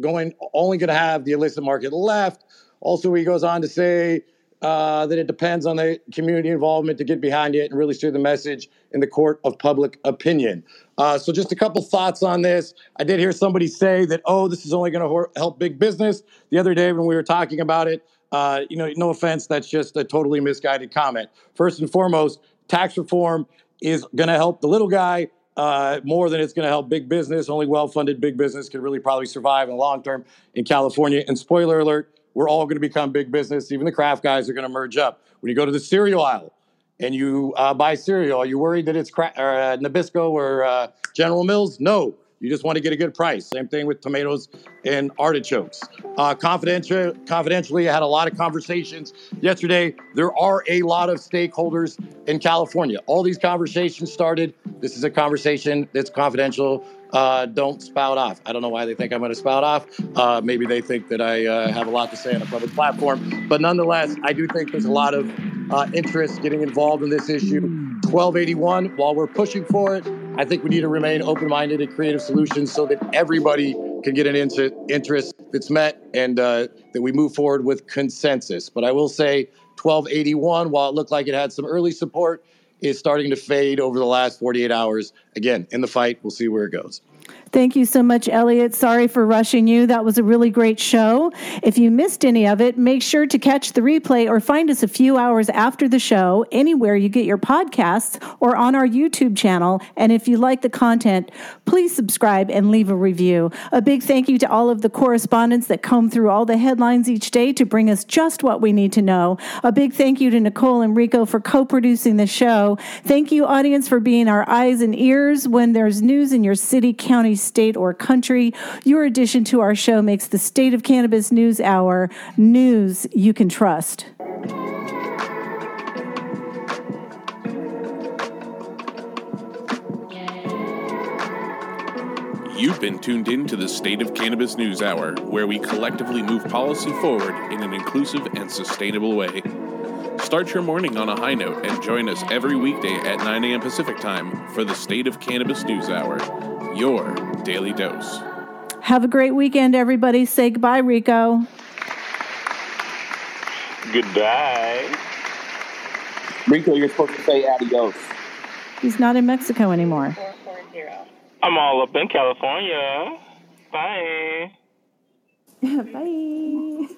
going, only going to have the illicit market left. Also, he goes on to say uh, that it depends on the community involvement to get behind it and really steer the message in the court of public opinion. Uh, so, just a couple thoughts on this. I did hear somebody say that, oh, this is only going to help big business. The other day when we were talking about it, uh, you know, no offense, that's just a totally misguided comment. First and foremost, tax reform is going to help the little guy uh, more than it's going to help big business. Only well-funded big business can really probably survive in the long term in California. And spoiler alert, we're all going to become big business. Even the craft guys are going to merge up. When you go to the cereal aisle and you uh, buy cereal, are you worried that it's cra- or, uh, Nabisco or uh, General Mills? No. You just want to get a good price. Same thing with tomatoes and artichokes. Uh, confidential, confidentially, I had a lot of conversations yesterday. There are a lot of stakeholders in California. All these conversations started. This is a conversation that's confidential. Uh, don't spout off. I don't know why they think I'm going to spout off. Uh, maybe they think that I uh, have a lot to say on a public platform. But nonetheless, I do think there's a lot of uh, interest getting involved in this issue. 1281, while we're pushing for it, I think we need to remain open minded and creative solutions so that everybody can get an inter- interest that's met and uh, that we move forward with consensus. But I will say 1281, while it looked like it had some early support, is starting to fade over the last 48 hours. Again, in the fight, we'll see where it goes. Thank you so much, Elliot. Sorry for rushing you. That was a really great show. If you missed any of it, make sure to catch the replay or find us a few hours after the show anywhere you get your podcasts or on our YouTube channel. And if you like the content, please subscribe and leave a review. A big thank you to all of the correspondents that comb through all the headlines each day to bring us just what we need to know. A big thank you to Nichole and Rico for co producing the show. Thank you, audience, for being our eyes and ears when there's news in your city, county, state, or country. Your addition to our show makes the State of Cannabis News Hour news you can trust. You've been tuned in to the State of Cannabis News Hour, where we collectively move policy forward in an inclusive and sustainable way. Start your morning on a high note and join us every weekday at 9 a.m. Pacific Time for the State of Cannabis News Hour your daily dose. Have a great weekend, everybody. Say goodbye, Rico. Goodbye. Rico, you're supposed to say adios. He's not in Mexico anymore. I'm all up in California. Bye. Bye.